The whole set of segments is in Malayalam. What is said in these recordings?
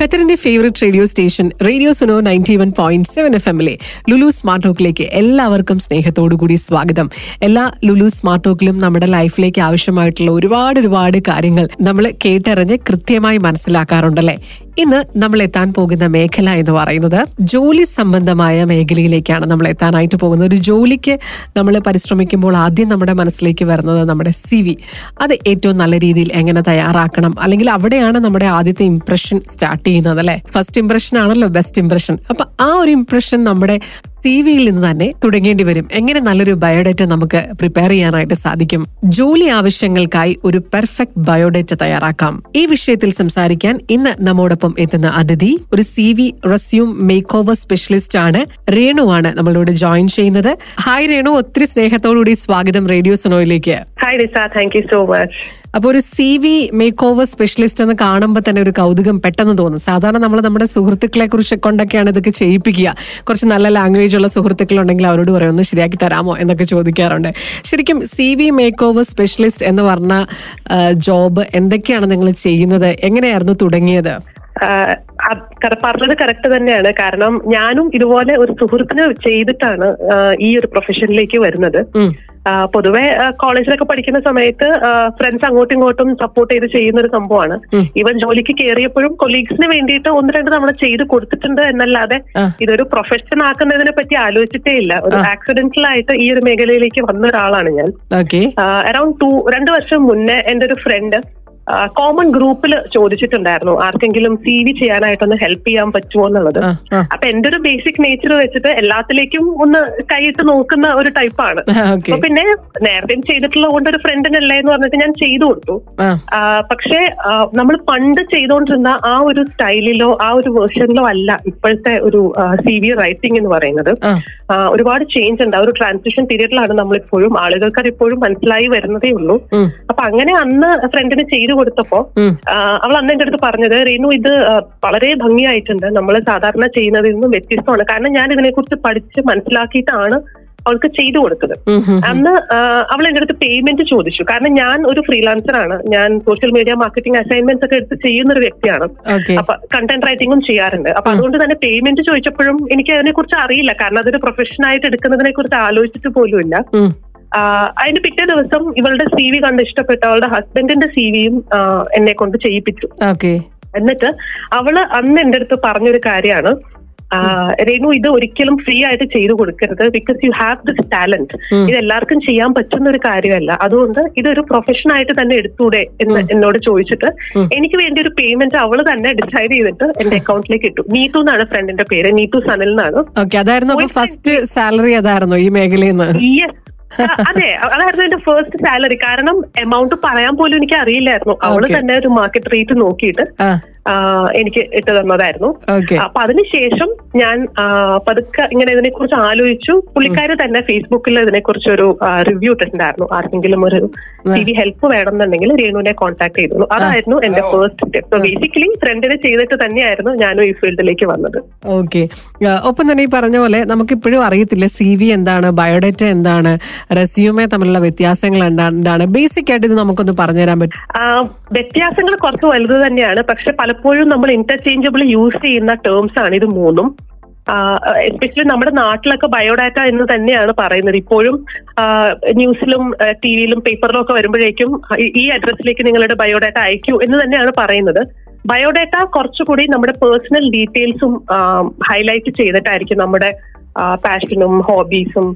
ഖത്തറിന്റെ favourite radio station radio Suno ninety one point seven F എമ്മിലെ ലുലു സ്മാർട്ട് ടോക്കിലേക്ക് എല്ലാവർക്കും സ്നേഹത്തോടു കൂടി സ്വാഗതം. എല്ലാ ലുലു സ്മാർട്ട് ടോക്കിലും നമ്മുടെ ലൈഫിലേക്ക് ആവശ്യമായിട്ടുള്ള ഒരുപാട് ഒരുപാട് കാര്യങ്ങൾ നമ്മൾ കേട്ടറിഞ്ഞ് കൃത്യമായി മനസ്സിലാക്കാറുണ്ടല്ലേ? ഇന്ന് നമ്മൾ എത്താൻ പോകുന്ന മേഖല എന്ന് പറയുന്നത് ജോലി സംബന്ധമായ മേഖലയിലേക്കാണ് നമ്മൾ എത്താനായിട്ട് പോകുന്നത്. ഒരു ജോലിക്ക് നമ്മൾ പരിശ്രമിക്കുമ്പോൾ ആദ്യം നമ്മുടെ മനസ്സിലേക്ക് വരുന്നത് നമ്മുടെ സി അത് ഏറ്റവും നല്ല രീതിയിൽ എങ്ങനെ തയ്യാറാക്കണം? അല്ലെങ്കിൽ അവിടെയാണ് നമ്മുടെ ആദ്യത്തെ ഇംപ്രഷൻ സ്റ്റാർട്ട് ചെയ്യുന്നത് അല്ലെ ഫസ്റ്റ് ഇംപ്രഷൻ ആണല്ലോ ബെസ്റ്റ് ഇംപ്രഷൻ അപ്പൊ ആ ഒരു ഇംപ്രഷൻ നമ്മുടെ സി വിയിൽ നിന്ന് തന്നെ തുടങ്ങേണ്ടി വരും. എങ്ങനെ നല്ലൊരു ബയോഡേറ്റ നമുക്ക് പ്രിപ്പയർ ചെയ്യാനായിട്ട് സാധിക്കും? ജോലി ആവശ്യങ്ങൾക്കായി ഒരു പെർഫെക്റ്റ് ബയോഡേറ്റ തയ്യാറാക്കാം. ഈ വിഷയത്തിൽ സംസാരിക്കാൻ ഇന്ന് നമ്മോടൊപ്പം എത്തുന്ന അതിഥി ഒരു C V resume makeover specialist ആണ് രേണുവാണ് നമ്മളോട് ജോയിൻ ചെയ്യുന്നത്. ഹായ് രേണു. ഒത്തിരി സ്നേഹത്തോടുകൂടി സ്വാഗതം radio സുനോയിലേക്ക്. Hi Riza thank you so much അപ്പോൾ ഒരു C V make over specialist എന്ന് കാണുമ്പോൾ തന്നെ ഒരു കൗതുകം പെട്ടെന്ന് തോന്നും. സാധാരണ നമ്മൾ നമ്മുടെ സുഹൃത്തുക്കളെ കുറിച്ച് കൊണ്ടൊക്കെയാണ് ഇതൊക്കെ ചെയ്യിപ്പിക്കുക. കുറച്ച് നല്ല ലാംഗ്വേജ് ഉള്ള സുഹൃത്തുക്കൾ ഉണ്ടെങ്കിൽ അവരോട് പറയും ഒന്ന് ശരിയാക്കി തരാമോ? എന്നൊക്കെ ചോദിക്കാറുണ്ട്. ശരിക്കും C V make over specialist എന്ന് പറഞ്ഞ ജോബ് എന്തൊക്കെയാണ് നിങ്ങൾ ചെയ്യുന്നത്? എങ്ങനെയായിരുന്നു തുടങ്ങിയത്? പറഞ്ഞത് കറക്റ്റ് തന്നെയാണ്. കാരണം ഞാനും ഇതുപോലെ ഒരു സുഹൃത്തിന് ചെയ്തിട്ടാണ് ഈ ഒരു പ്രൊഫഷനിലേക്ക് വരുന്നത്. പൊതുവെ കോളേജിലൊക്കെ പഠിക്കുന്ന സമയത്ത് ഫ്രണ്ട്സ് അങ്ങോട്ടും ഇങ്ങോട്ടും സപ്പോർട്ട് ചെയ്ത് ചെയ്യുന്ന ഒരു സംഭവമാണ് ഇവൻ ജോലിക്ക് കയറിയപ്പോഴും കൊളീഗ്സിന് വേണ്ടിയിട്ട് ഒന്ന് രണ്ട് തവണ ചെയ്ത് കൊടുത്തിട്ടുണ്ട് എന്നല്ലാതെ ഇതൊരു പ്രൊഫഷൻ ആക്കുന്നതിനെ പറ്റി ആലോചിച്ചിട്ടേ ഇല്ല. ഒരു ആക്സിഡന്റൽ ആയിട്ട് ഈ ഒരു മേഖലയിലേക്ക് വന്ന ഒരാളാണ് ഞാൻ. അറൌണ്ട് ടു രണ്ടു വർഷം മുന്നേ എന്റെ ഒരു ഫ്രണ്ട് കോമൺ ഗ്രൂപ്പിൽ ചോദിച്ചിട്ടുണ്ടായിരുന്നു ആർക്കെങ്കിലും സി വി ചെയ്യാനായിട്ടൊന്ന് ഹെൽപ്പ് ചെയ്യാൻ പറ്റുമോ എന്നുള്ളത്. അപ്പൊ എന്റെ ഒരു ബേസിക് നേച്ചർ വെച്ചിട്ട് എല്ലാത്തിലേക്കും ഒന്ന് കൈയിട്ട് നോക്കുന്ന ഒരു ടൈപ്പാണ് അപ്പൊ പിന്നെ നേരത്തെ ചെയ്തിട്ടുള്ള കൊണ്ട് ഒരു ഫ്രണ്ടിനല്ലേ എന്ന് പറഞ്ഞിട്ട് ഞാൻ ചെയ്തു കൊടുത്തു. പക്ഷെ നമ്മൾ പണ്ട് ചെയ്തുകൊണ്ടിരുന്ന ആ ഒരു സ്റ്റൈലിലോ ആ ഒരു വേർഷനിലോ അല്ല ഇപ്പോഴത്തെ ഒരു സി വി റൈറ്റിംഗ് എന്ന് പറയുന്നത്. ഒരുപാട് ചേഞ്ച് ഉണ്ട്. ആ ഒരു ട്രാൻസിഷൻ പീരീഡിലാണ് നമ്മളിപ്പോഴും ആളുകൾക്ക് അത് ഇപ്പോഴും മനസ്സിലായി വരുന്നതേ ഉള്ളൂ. അപ്പൊ അങ്ങനെ അന്ന് ഫ്രണ്ടിന് ചെയ്തു കൊടുത്തപ്പോ അവൾ അന്ന് എന്റെ അടുത്ത് പറഞ്ഞത് റീനു ഇത് വളരെ ഭംഗിയായിട്ടുണ്ട്. നമ്മൾ സാധാരണ ചെയ്യുന്നതിൽ നിന്നും വ്യത്യസ്തമാണ്. കാരണം ഞാൻ ഇതിനെക്കുറിച്ച് പഠിച്ച് മനസ്സിലാക്കിയിട്ടാണ് അവൾക്ക് ചെയ്തു കൊടുത്തത്. അന്ന് അവൾ എന്റെ അടുത്ത് പേയ്മെന്റ് ചോദിച്ചു. കാരണം ഞാൻ ഒരു ഫ്രീലാൻസർ ആണ്. ഞാൻ സോഷ്യൽ മീഡിയ മാർക്കറ്റിംഗ് അസൈൻമെന്റ്സ് ഒക്കെ എടുത്ത് ചെയ്യുന്ന ഒരു വ്യക്തിയാണ് അപ്പൊ കണ്ടന്റ് റൈറ്റിംഗും ചെയ്യാറുണ്ട്. അപ്പൊ അതുകൊണ്ട് തന്നെ പേയ്മെന്റ് ചോദിച്ചപ്പോഴും എനിക്ക് അതിനെ കുറിച്ച് അറിയില്ല. കാരണം അതൊരു പ്രൊഫഷൻ ആയിട്ട് എടുക്കുന്നതിനെ കുറിച്ച് ആലോചിച്ചിട്ട് പോലുമില്ല. അതിന്റെ പിറ്റേ ദിവസം ഇവളുടെ സി വി കണ്ട് ഇഷ്ടപ്പെട്ട അവളുടെ ഹസ്ബൻഡിന്റെ സി വിയും എന്നെ കൊണ്ട് ചെയ്യിപ്പിച്ചു. എന്നിട്ട് അവൾ അന്ന് എന്റെ അടുത്ത് പറഞ്ഞൊരു കാര്യമാണ്. രേണു ഇത് ഒരിക്കലും ഫ്രീ ആയിട്ട് ചെയ്തു കൊടുക്കരുത്. Because you have this talent ഇത് എല്ലാവർക്കും ചെയ്യാൻ പറ്റുന്ന ഒരു കാര്യമല്ല. അതുകൊണ്ട് ഇതൊരു പ്രൊഫഷൻ ആയിട്ട് തന്നെ എടുത്തൂടെ എന്ന് എന്നോട് ചോദിച്ചിട്ട് എനിക്ക് വേണ്ടി ഒരു പേയ്മെന്റ് അവൾ തന്നെ ഡിസൈഡ് ചെയ്തിട്ട് എന്റെ അക്കൗണ്ടിലേക്ക് ഇട്ടു. നീതു എന്നാണ് ഫ്രണ്ടിന്റെ പേര്. നീതു സനൽ എന്നാണ്. അതായിരുന്നു ഫസ്റ്റ് സാലറി അതായിരുന്നു ഈ മേഖലയിൽ നിന്ന്. യെസ് അതെ അതായിരുന്നു എന്റെ ഫസ്റ്റ് സാലറി കാരണം എമൗണ്ട് പറയാൻ പോലും എനിക്ക് അറിയില്ലായിരുന്നു അവൾ തന്നെ ഒരു മാർക്കറ്റ് റേറ്റ് നോക്കിയിട്ട്. എനിക്ക് ഇട്ട് തന്നതായിരുന്നു അപ്പൊ അതിനുശേഷം ഞാൻ പതുക്കെ ഇങ്ങനെ ഇതിനെ കുറിച്ച് ആലോചിച്ചു. പുള്ളിക്കാര് തന്നെ ഫേസ്ബുക്കിൽ ഇതിനെ കുറിച്ച് ഒരു റിവ്യൂ ഇട്ടിട്ടുണ്ടായിരുന്നു. ആർക്കെങ്കിലും ഒരു ടി വി ഹെൽപ്പ് വേണമെന്നുണ്ടെങ്കിൽ രേണുവിനെ കോൺടാക്ട് ചെയ്തിരുന്നു അതായിരുന്നു എന്റെ ഫസ്റ്റ് സ്റ്റെപ്പ് സോ ബേസിക്കലി ഫ്രണ്ടിന് ചെയ്തിട്ട് തന്നെയായിരുന്നു ഞാനും ഈ ഫീൽഡിലേക്ക് വന്നത്. ഓക്കെ ഒപ്പം തന്നെ ഈ പറഞ്ഞ പോലെ നമുക്ക് ഇപ്പോഴും അറിയത്തില്ല? സി വി എന്താണ്? ബയോഡേറ്റ എന്താണ്? റെസ്യൂമെ തമ്മിലുള്ള വ്യത്യാസങ്ങൾ എന്താണ്? ബേസിക് ആയിട്ട് ഇത് നമുക്കൊന്ന് പറഞ്ഞുതരാൻ പറ്റും. വ്യത്യാസങ്ങൾ കുറച്ച് വലുത് തന്നെയാണ്. പക്ഷെ പലപ്പോഴും നമ്മൾ ഇന്റർചേഞ്ചബിൾ യൂസ് ചെയ്യുന്ന ടേംസ് ആണ് ഇത് മൂന്നും. എസ്പെഷ്യലി നമ്മുടെ നാട്ടിലൊക്കെ ബയോഡാറ്റ എന്ന് തന്നെയാണ് പറയുന്നത്. ഇപ്പോഴും ന്യൂസിലും ടി വിയിലും പേപ്പറിലും ഒക്കെ വരുമ്പോഴേക്കും ഈ അഡ്രസ്സിലേക്ക് നിങ്ങളുടെ ബയോഡാറ്റ അയക്കൂ എന്ന് തന്നെയാണ് പറയുന്നത്. ബയോഡാറ്റ കുറച്ചുകൂടി നമ്മുടെ പേഴ്സണൽ ഡീറ്റെയിൽസും ഹൈലൈറ്റ് ചെയ്തിട്ടായിരിക്കും നമ്മുടെ പാഷനും ഹോബീസും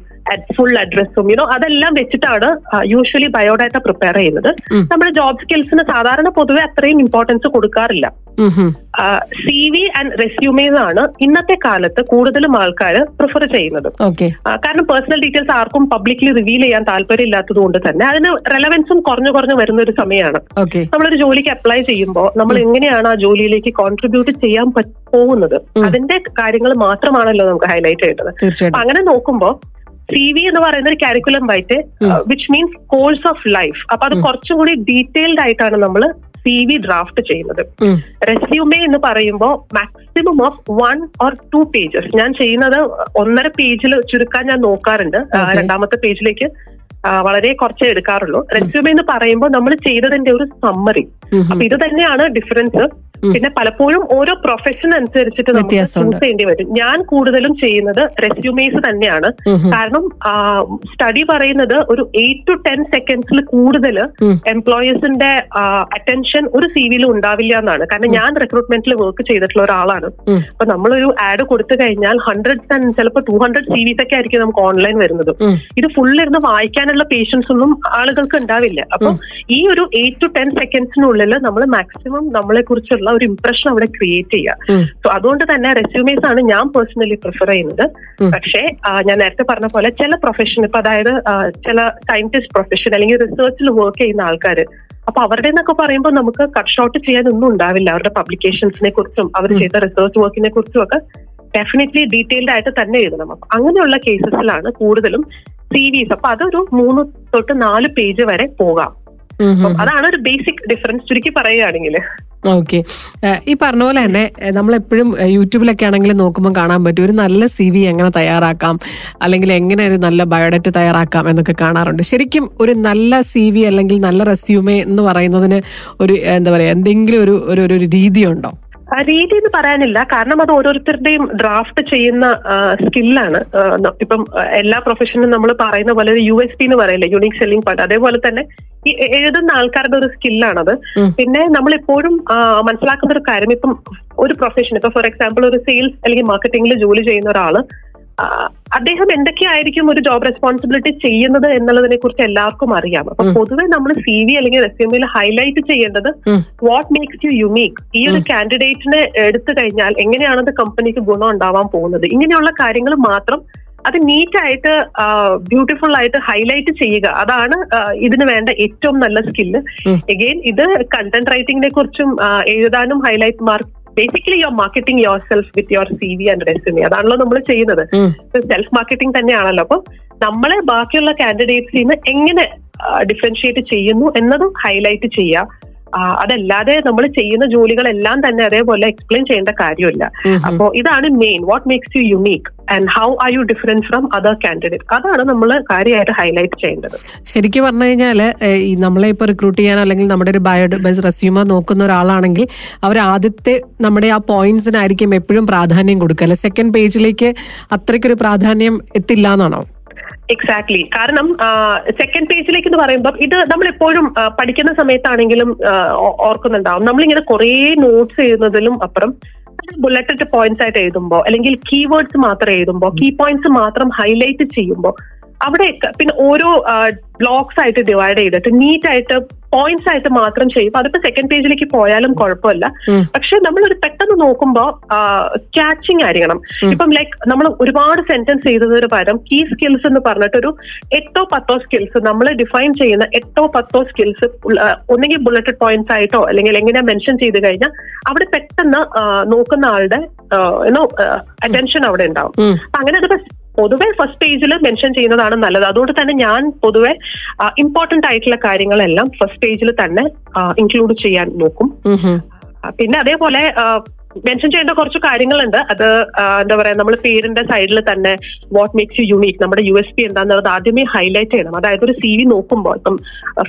ഫുൾ അഡ്രസ്സും യുനോ അതെല്ലാം വെച്ചിട്ടാണ് യൂഷ്വലി ബയോഡാറ്റ പ്രിപ്പയർ ചെയ്യുന്നത്. നമ്മുടെ ജോബ് സ്കിൽസിന് സാധാരണ പൊതുവെ അത്രയും ഇമ്പോർട്ടൻസ് കൊടുക്കാറില്ല. സി വി ആൻഡ് ആണ് ഇന്നത്തെ കാലത്ത് കൂടുതലും ആൾക്കാർ പ്രിഫർ ചെയ്യുന്നത്. കാരണം പേഴ്സണൽ ഡീറ്റെയിൽസ് ആർക്കും പബ്ലിക്കലി റിവീൽ ചെയ്യാൻ താല്പര്യം ഇല്ലാത്തത് കൊണ്ട് തന്നെ അതിന് റെലവൻസും കുറഞ്ഞു കുറഞ്ഞു വരുന്ന ഒരു സമയമാണ് നമ്മളൊരു ജോലിക്ക് അപ്ലൈ ചെയ്യുമ്പോൾ നമ്മൾ എങ്ങനെയാണ് ആ ജോലിയിലേക്ക് കോൺട്രിബ്യൂട്ട് ചെയ്യാൻ പോകുന്നത്? അതിന്റെ കാര്യങ്ങൾ മാത്രമാണല്ലോ നമുക്ക് ഹൈലൈറ്റ് ചെയ്യേണ്ടത്. അങ്ങനെ നോക്കുമ്പോൾ സി വി എന്ന് പറയുന്ന ഒരു curriculum vitae which means course of life അപ്പൊ അത് കുറച്ചും കൂടി ഡീറ്റെയിൽഡ് ആയിട്ടാണ് നമ്മൾ സി വി ഡ്രാഫ്റ്റ് ചെയ്യുന്നത്. റെസ്യൂമേ എന്ന് പറയുമ്പോൾ maximum of one or two pages ഞാൻ ചെയ്യുന്നത് ഒന്നര പേജിൽ ചുരുക്കാൻ ഞാൻ നോക്കാറുണ്ട്. രണ്ടാമത്തെ പേജിലേക്ക് വളരെ കുറച്ചേ എടുക്കാറുള്ളൂ. റെസ്യൂമേ എന്ന് പറയുമ്പോൾ നമ്മൾ ചെയ്തതിന്റെ ഒരു സമ്മറി അപ്പൊ ഇത് തന്നെയാണ് ഡിഫറൻസ് പിന്നെ പലപ്പോഴും ഓരോ പ്രൊഫഷൻ അനുസരിച്ചിട്ട് നമുക്ക്. ചൂസ് ചെയ്യേണ്ടി വരും. ഞാൻ കൂടുതലും ചെയ്യുന്നത് റെസ്യൂമേസ് തന്നെയാണ്. കാരണം സ്റ്റഡി പറയുന്നത് ഒരു എയ്റ്റ് ടു ടെൻ സെക്കൻഡ്സിൽ കൂടുതൽ എംപ്ലോയീസിന്റെ എംപ്ലോയേഴ്സിന്റെ അറ്റൻഷൻ ഒരു സി വിയിൽ ഉണ്ടാവില്ല എന്നാണ്. കാരണം ഞാൻ റിക്രൂട്ട്മെന്റിൽ വർക്ക് ചെയ്തിട്ടുള്ള ഒരാളാണ്. അപ്പൊ നമ്മളൊരു ആഡ് കൊടുത്തു കഴിഞ്ഞാൽ ഹൺഡ്രഡ്സ് ആൻഡ് ചിലപ്പോൾ ടു ഹൺഡ്രഡ് സി വിസ് ഒക്കെ ആയിരിക്കും നമുക്ക് ഓൺലൈൻ വരുന്നത്. ഇത് ഫുൾ ഇരുന്ന് വായിക്കാനുള്ള പേഷ്യൻസ് ഒന്നും ആളുകൾക്ക് ഉണ്ടാവില്ല. അപ്പൊ ഈ ഒരു എയ്റ്റ് ടു ടെൻ സെക്കൻഡ്സിനുള്ളിൽ നമ്മൾ മാക്സിമം നമ്മളെ കുറിച്ചുള്ള ഒരു ഇംപ്രഷൻ അവിടെ ക്രിയേറ്റ് ചെയ്യുക. സോ അതുകൊണ്ട് തന്നെ റെസ്യൂമേസ് ആണ് ഞാൻ പേഴ്സണലി പ്രിഫർ ചെയ്യുന്നത്. പക്ഷേ ഞാൻ നേരത്തെ പറഞ്ഞ പോലെ ചില പ്രൊഫഷൻ ഇപ്പൊ അതായത് ചില സയന്റിസ്റ്റ് പ്രൊഫഷൻ അല്ലെങ്കിൽ റിസർച്ചിൽ വർക്ക് ചെയ്യുന്ന ആൾക്കാർ അപ്പൊ അവരുടെ എന്നൊക്കെ പറയുമ്പോൾ നമുക്ക് കട്ട് ഷോട്ട് ചെയ്യാനൊന്നും ഉണ്ടാവില്ല. അവരുടെ പബ്ലിക്കേഷൻസിനെ കുറിച്ചും അവർ ചെയ്ത റിസർച്ച് വർക്കിനെ കുറിച്ചും ഒക്കെ ഡെഫിനറ്റ്ലി ഡീറ്റെയിൽഡ് ആയിട്ട് തന്നെ എഴുതണം. അപ്പൊ അങ്ങനെയുള്ള കേസസിലാണ് കൂടുതലും സി വിസ് അപ്പൊ അതൊരു മൂന്ന് തൊട്ട് നാല് പേജ് വരെ പോകാം. അതാണ് ഒരു ബേസിക് ഡിഫറൻസ് ചുരുക്കി പറയുകയാണെങ്കിൽ. ഓക്കെ. ഈ പറഞ്ഞ പോലെ തന്നെ നമ്മളെപ്പോഴും യൂട്യൂബിലൊക്കെ ആണെങ്കിലും നോക്കുമ്പോൾ കാണാൻ പറ്റും. ഒരു നല്ല സി വി എങ്ങനെ തയ്യാറാക്കാം അല്ലെങ്കിൽ എങ്ങനെ ഒരു നല്ല ബയോഡേറ്റ തയ്യാറാക്കാം എന്നൊക്കെ കാണാറുണ്ട്. ശരിക്കും ഒരു നല്ല സി വി അല്ലെങ്കിൽ നല്ല റെസ്യൂമേ എന്ന് പറയുന്നതിന് ഒരു എന്താ പറയുക എന്തെങ്കിലും ഒരു ഒരു ഒരു രീതിയുണ്ടോ? രീതി എന്ന് പറയാനില്ല. കാരണം അത് ഓരോരുത്തരുടെയും ഡ്രാഫ്റ്റ് ചെയ്യുന്ന സ്കില്ലാണ് ഇപ്പം എല്ലാ പ്രൊഫഷനും നമ്മൾ പറയുന്ന പോലെ ഒരു യു എസ് പി എന്ന് പറയില്ലേ യുണീക് സെല്ലിംഗ് പാർട്ട് അതേപോലെ തന്നെ ഈ എഴുതുന്ന ആൾക്കാരുടെ ഒരു സ്കില്ലാണത്. പിന്നെ നമ്മൾ എപ്പോഴും മനസ്സിലാക്കുന്ന ഒരു കാര്യം ഇപ്പം ഒരു പ്രൊഫഷൻ ഇപ്പൊ ഫോർ എക്സാമ്പിൾ ഒരു സെയിൽസ് അല്ലെങ്കിൽ മാർക്കറ്റിംഗിൽ ജോലി ചെയ്യുന്ന ഒരാൾ അദ്ദേഹം എന്തൊക്കെയായിരിക്കും ഒരു ജോബ് റെസ്പോൺസിബിലിറ്റി ചെയ്യുന്നത് എന്നുള്ളതിനെ കുറിച്ച് എല്ലാവർക്കും അറിയാം. അപ്പൊ. പൊതുവെ നമ്മൾ സി വി അല്ലെങ്കിൽ റെസ്യൂമിൽ ഹൈലൈറ്റ് ചെയ്യേണ്ടത് വാട്ട് മേക്സ് യു യുണീക് ഈ ഒരു കാൻഡിഡേറ്റിനെ എടുത്തു കഴിഞ്ഞാൽ എങ്ങനെയാണ് അത് കമ്പനിക്ക് ഗുണം ഉണ്ടാവാൻ പോകുന്നത്? ഇങ്ങനെയുള്ള കാര്യങ്ങൾ മാത്രം അത് നീറ്റായിട്ട് ബ്യൂട്ടിഫുൾ ആയിട്ട് ഹൈലൈറ്റ് ചെയ്യുക. അതാണ് ഇതിന് വേണ്ട ഏറ്റവും നല്ല സ്കില്ല്. എഗെയിൻ ഇത് കണ്ടന്റ് റൈറ്റിംഗിനെ കുറിച്ചും എഴുതാനും highlight mark basically your marketing yourself with your C V and resume അതാണല്ലോ നമ്മൾ ചെയ്യുന്നത്. സെൽഫ് മാർക്കറ്റിംഗ് തന്നെയാണല്ലോ. അപ്പം നമ്മളെ ബാക്കിയുള്ള കാൻഡിഡേറ്റ്സിൽ നിന്ന് എങ്ങനെ ഡിഫറൻഷിയേറ്റ് ചെയ്യുന്നു എന്നതും ഹൈലൈറ്റ് ചെയ്യുക അതല്ലാതെ നമ്മൾ ചെയ്യുന്ന ജോലികളെല്ലാം തന്നെ അതേപോലെ എക്സ്പ്ലെയിൻ ചെയ്യേണ്ട കാര്യമില്ല. ഉം, ഉം. അപ്പോ ഇതാണ് main what makes you unique and how are you different from other candidate അതാണ് നമ്മൾ കാര്യമായിട്ട് ഹൈലൈറ്റ് ചെയ്യേണ്ടത്. ശരിക്കും പറഞ്ഞു കഴിഞ്ഞാൽ നമ്മളെ ഇപ്പോൾ റിക്രൂട്ട് ചെയ്യാൻ അല്ലെങ്കിൽ നമ്മുടെ ഒരു ബയോ ബസ് റെസ്യൂമ നോക്കുന്ന ഒരാളാണെങ്കിൽ അവർ ആദ്യത്തെ നമ്മുടെ ആ പോയിന്റ്സിനായിരിക്കും എപ്പോഴും പ്രാധാന്യം കൊടുക്കുക. അല്ലെ സെക്കൻഡ് പേജിലേക്ക് അത്രയ്ക്കൊരു പ്രാധാന്യം എത്തില്ല എന്നാണോ എക്സാക്ട്ലി കാരണം സെക്കൻഡ് പേജിലേക്ക് എന്ന് പറയുമ്പോൾ ഇത് നമ്മൾ എപ്പോഴും പഠിക്കുന്ന സമയത്താണെങ്കിലും ഓർക്കുന്നുണ്ടാവും. നമ്മളിങ്ങനെ കുറേ നോട്ട്സ് എഴുതുന്നതിലും അപ്പുറം ബുള്ളറ്റഡ് പോയിന്റ്സ് ആയിട്ട് എഴുതുമ്പോൾ അല്ലെങ്കിൽ കീവേഡ്സ് മാത്രം എഴുതുമ്പോൾ കീ പോയിന്റ്സ് മാത്രം ഹൈലൈറ്റ് ചെയ്യുമ്പോൾ അവിടെ പിന്നെ ഓരോ ബ്ലോക്സ് ആയിട്ട് ഡിവൈഡ് ചെയ്തിട്ട് നീറ്റ് ആയിട്ട് പോയിന്റ്സ് ആയിട്ട് മാത്രം ചെയ്യുമ്പോൾ അതിപ്പോ സെക്കൻഡ് പേജിലേക്ക് പോയാലും കുഴപ്പമില്ല. പക്ഷെ നമ്മൾ ഒരു പെട്ടെന്ന് നോക്കുമ്പോൾ ക്യാച്ചിങ് ആയിരിക്കണം. ഇപ്പം ലൈക്ക് നമ്മൾ ഒരുപാട് സെന്റൻസ് ചെയ്തതിന് പകരം കീ സ്കിൽസ് എന്ന് പറഞ്ഞിട്ടൊരു എട്ടോ പത്തോ സ്കിൽസ് നമ്മൾ ഡിഫൈൻ ചെയ്യുന്ന എട്ടോ പത്തോ സ്കിൽസ് ഒന്നെങ്കിൽ ബുള്ളറ്റഡ് പോയിന്റ്സ് ആയിട്ടോ അല്ലെങ്കിൽ എങ്ങനെയാ മെൻഷൻ ചെയ്ത് കഴിഞ്ഞാൽ അവിടെ പെട്ടെന്ന് നോക്കുന്ന ആളുടെ യുനോ അറ്റൻഷൻ അവിടെ ഉണ്ടാവും. അങ്ങനെ അതിപ്പോ പൊതുവെ ഫസ്റ്റ് പേജിൽ മെൻഷൻ ചെയ്യുന്നതാണ് നല്ലത്. അതുകൊണ്ട് തന്നെ ഞാൻ പൊതുവെ ഇമ്പോർട്ടന്റ് ആയിട്ടുള്ള കാര്യങ്ങളെല്ലാം ഫസ്റ്റ് പേജിൽ തന്നെ ഇൻക്ലൂഡ് ചെയ്യാൻ നോക്കും. പിന്നെ അതേപോലെ മെൻഷൻ ചെയ്യേണ്ട കുറച്ച് കാര്യങ്ങളുണ്ട്. അത് എന്താ പറയാ നമ്മൾ പേരിന്റെ സൈഡിൽ തന്നെ വാട്ട് മേക്സ് യു യുണീക് നമ്മുടെ യു എസ് പി എന്താണെന്നുള്ളത് ആദ്യമേ ഹൈലൈറ്റ് ചെയ്യണം. അതായത് ഒരു സി വി നോക്കുമ്പോൾ ഇപ്പം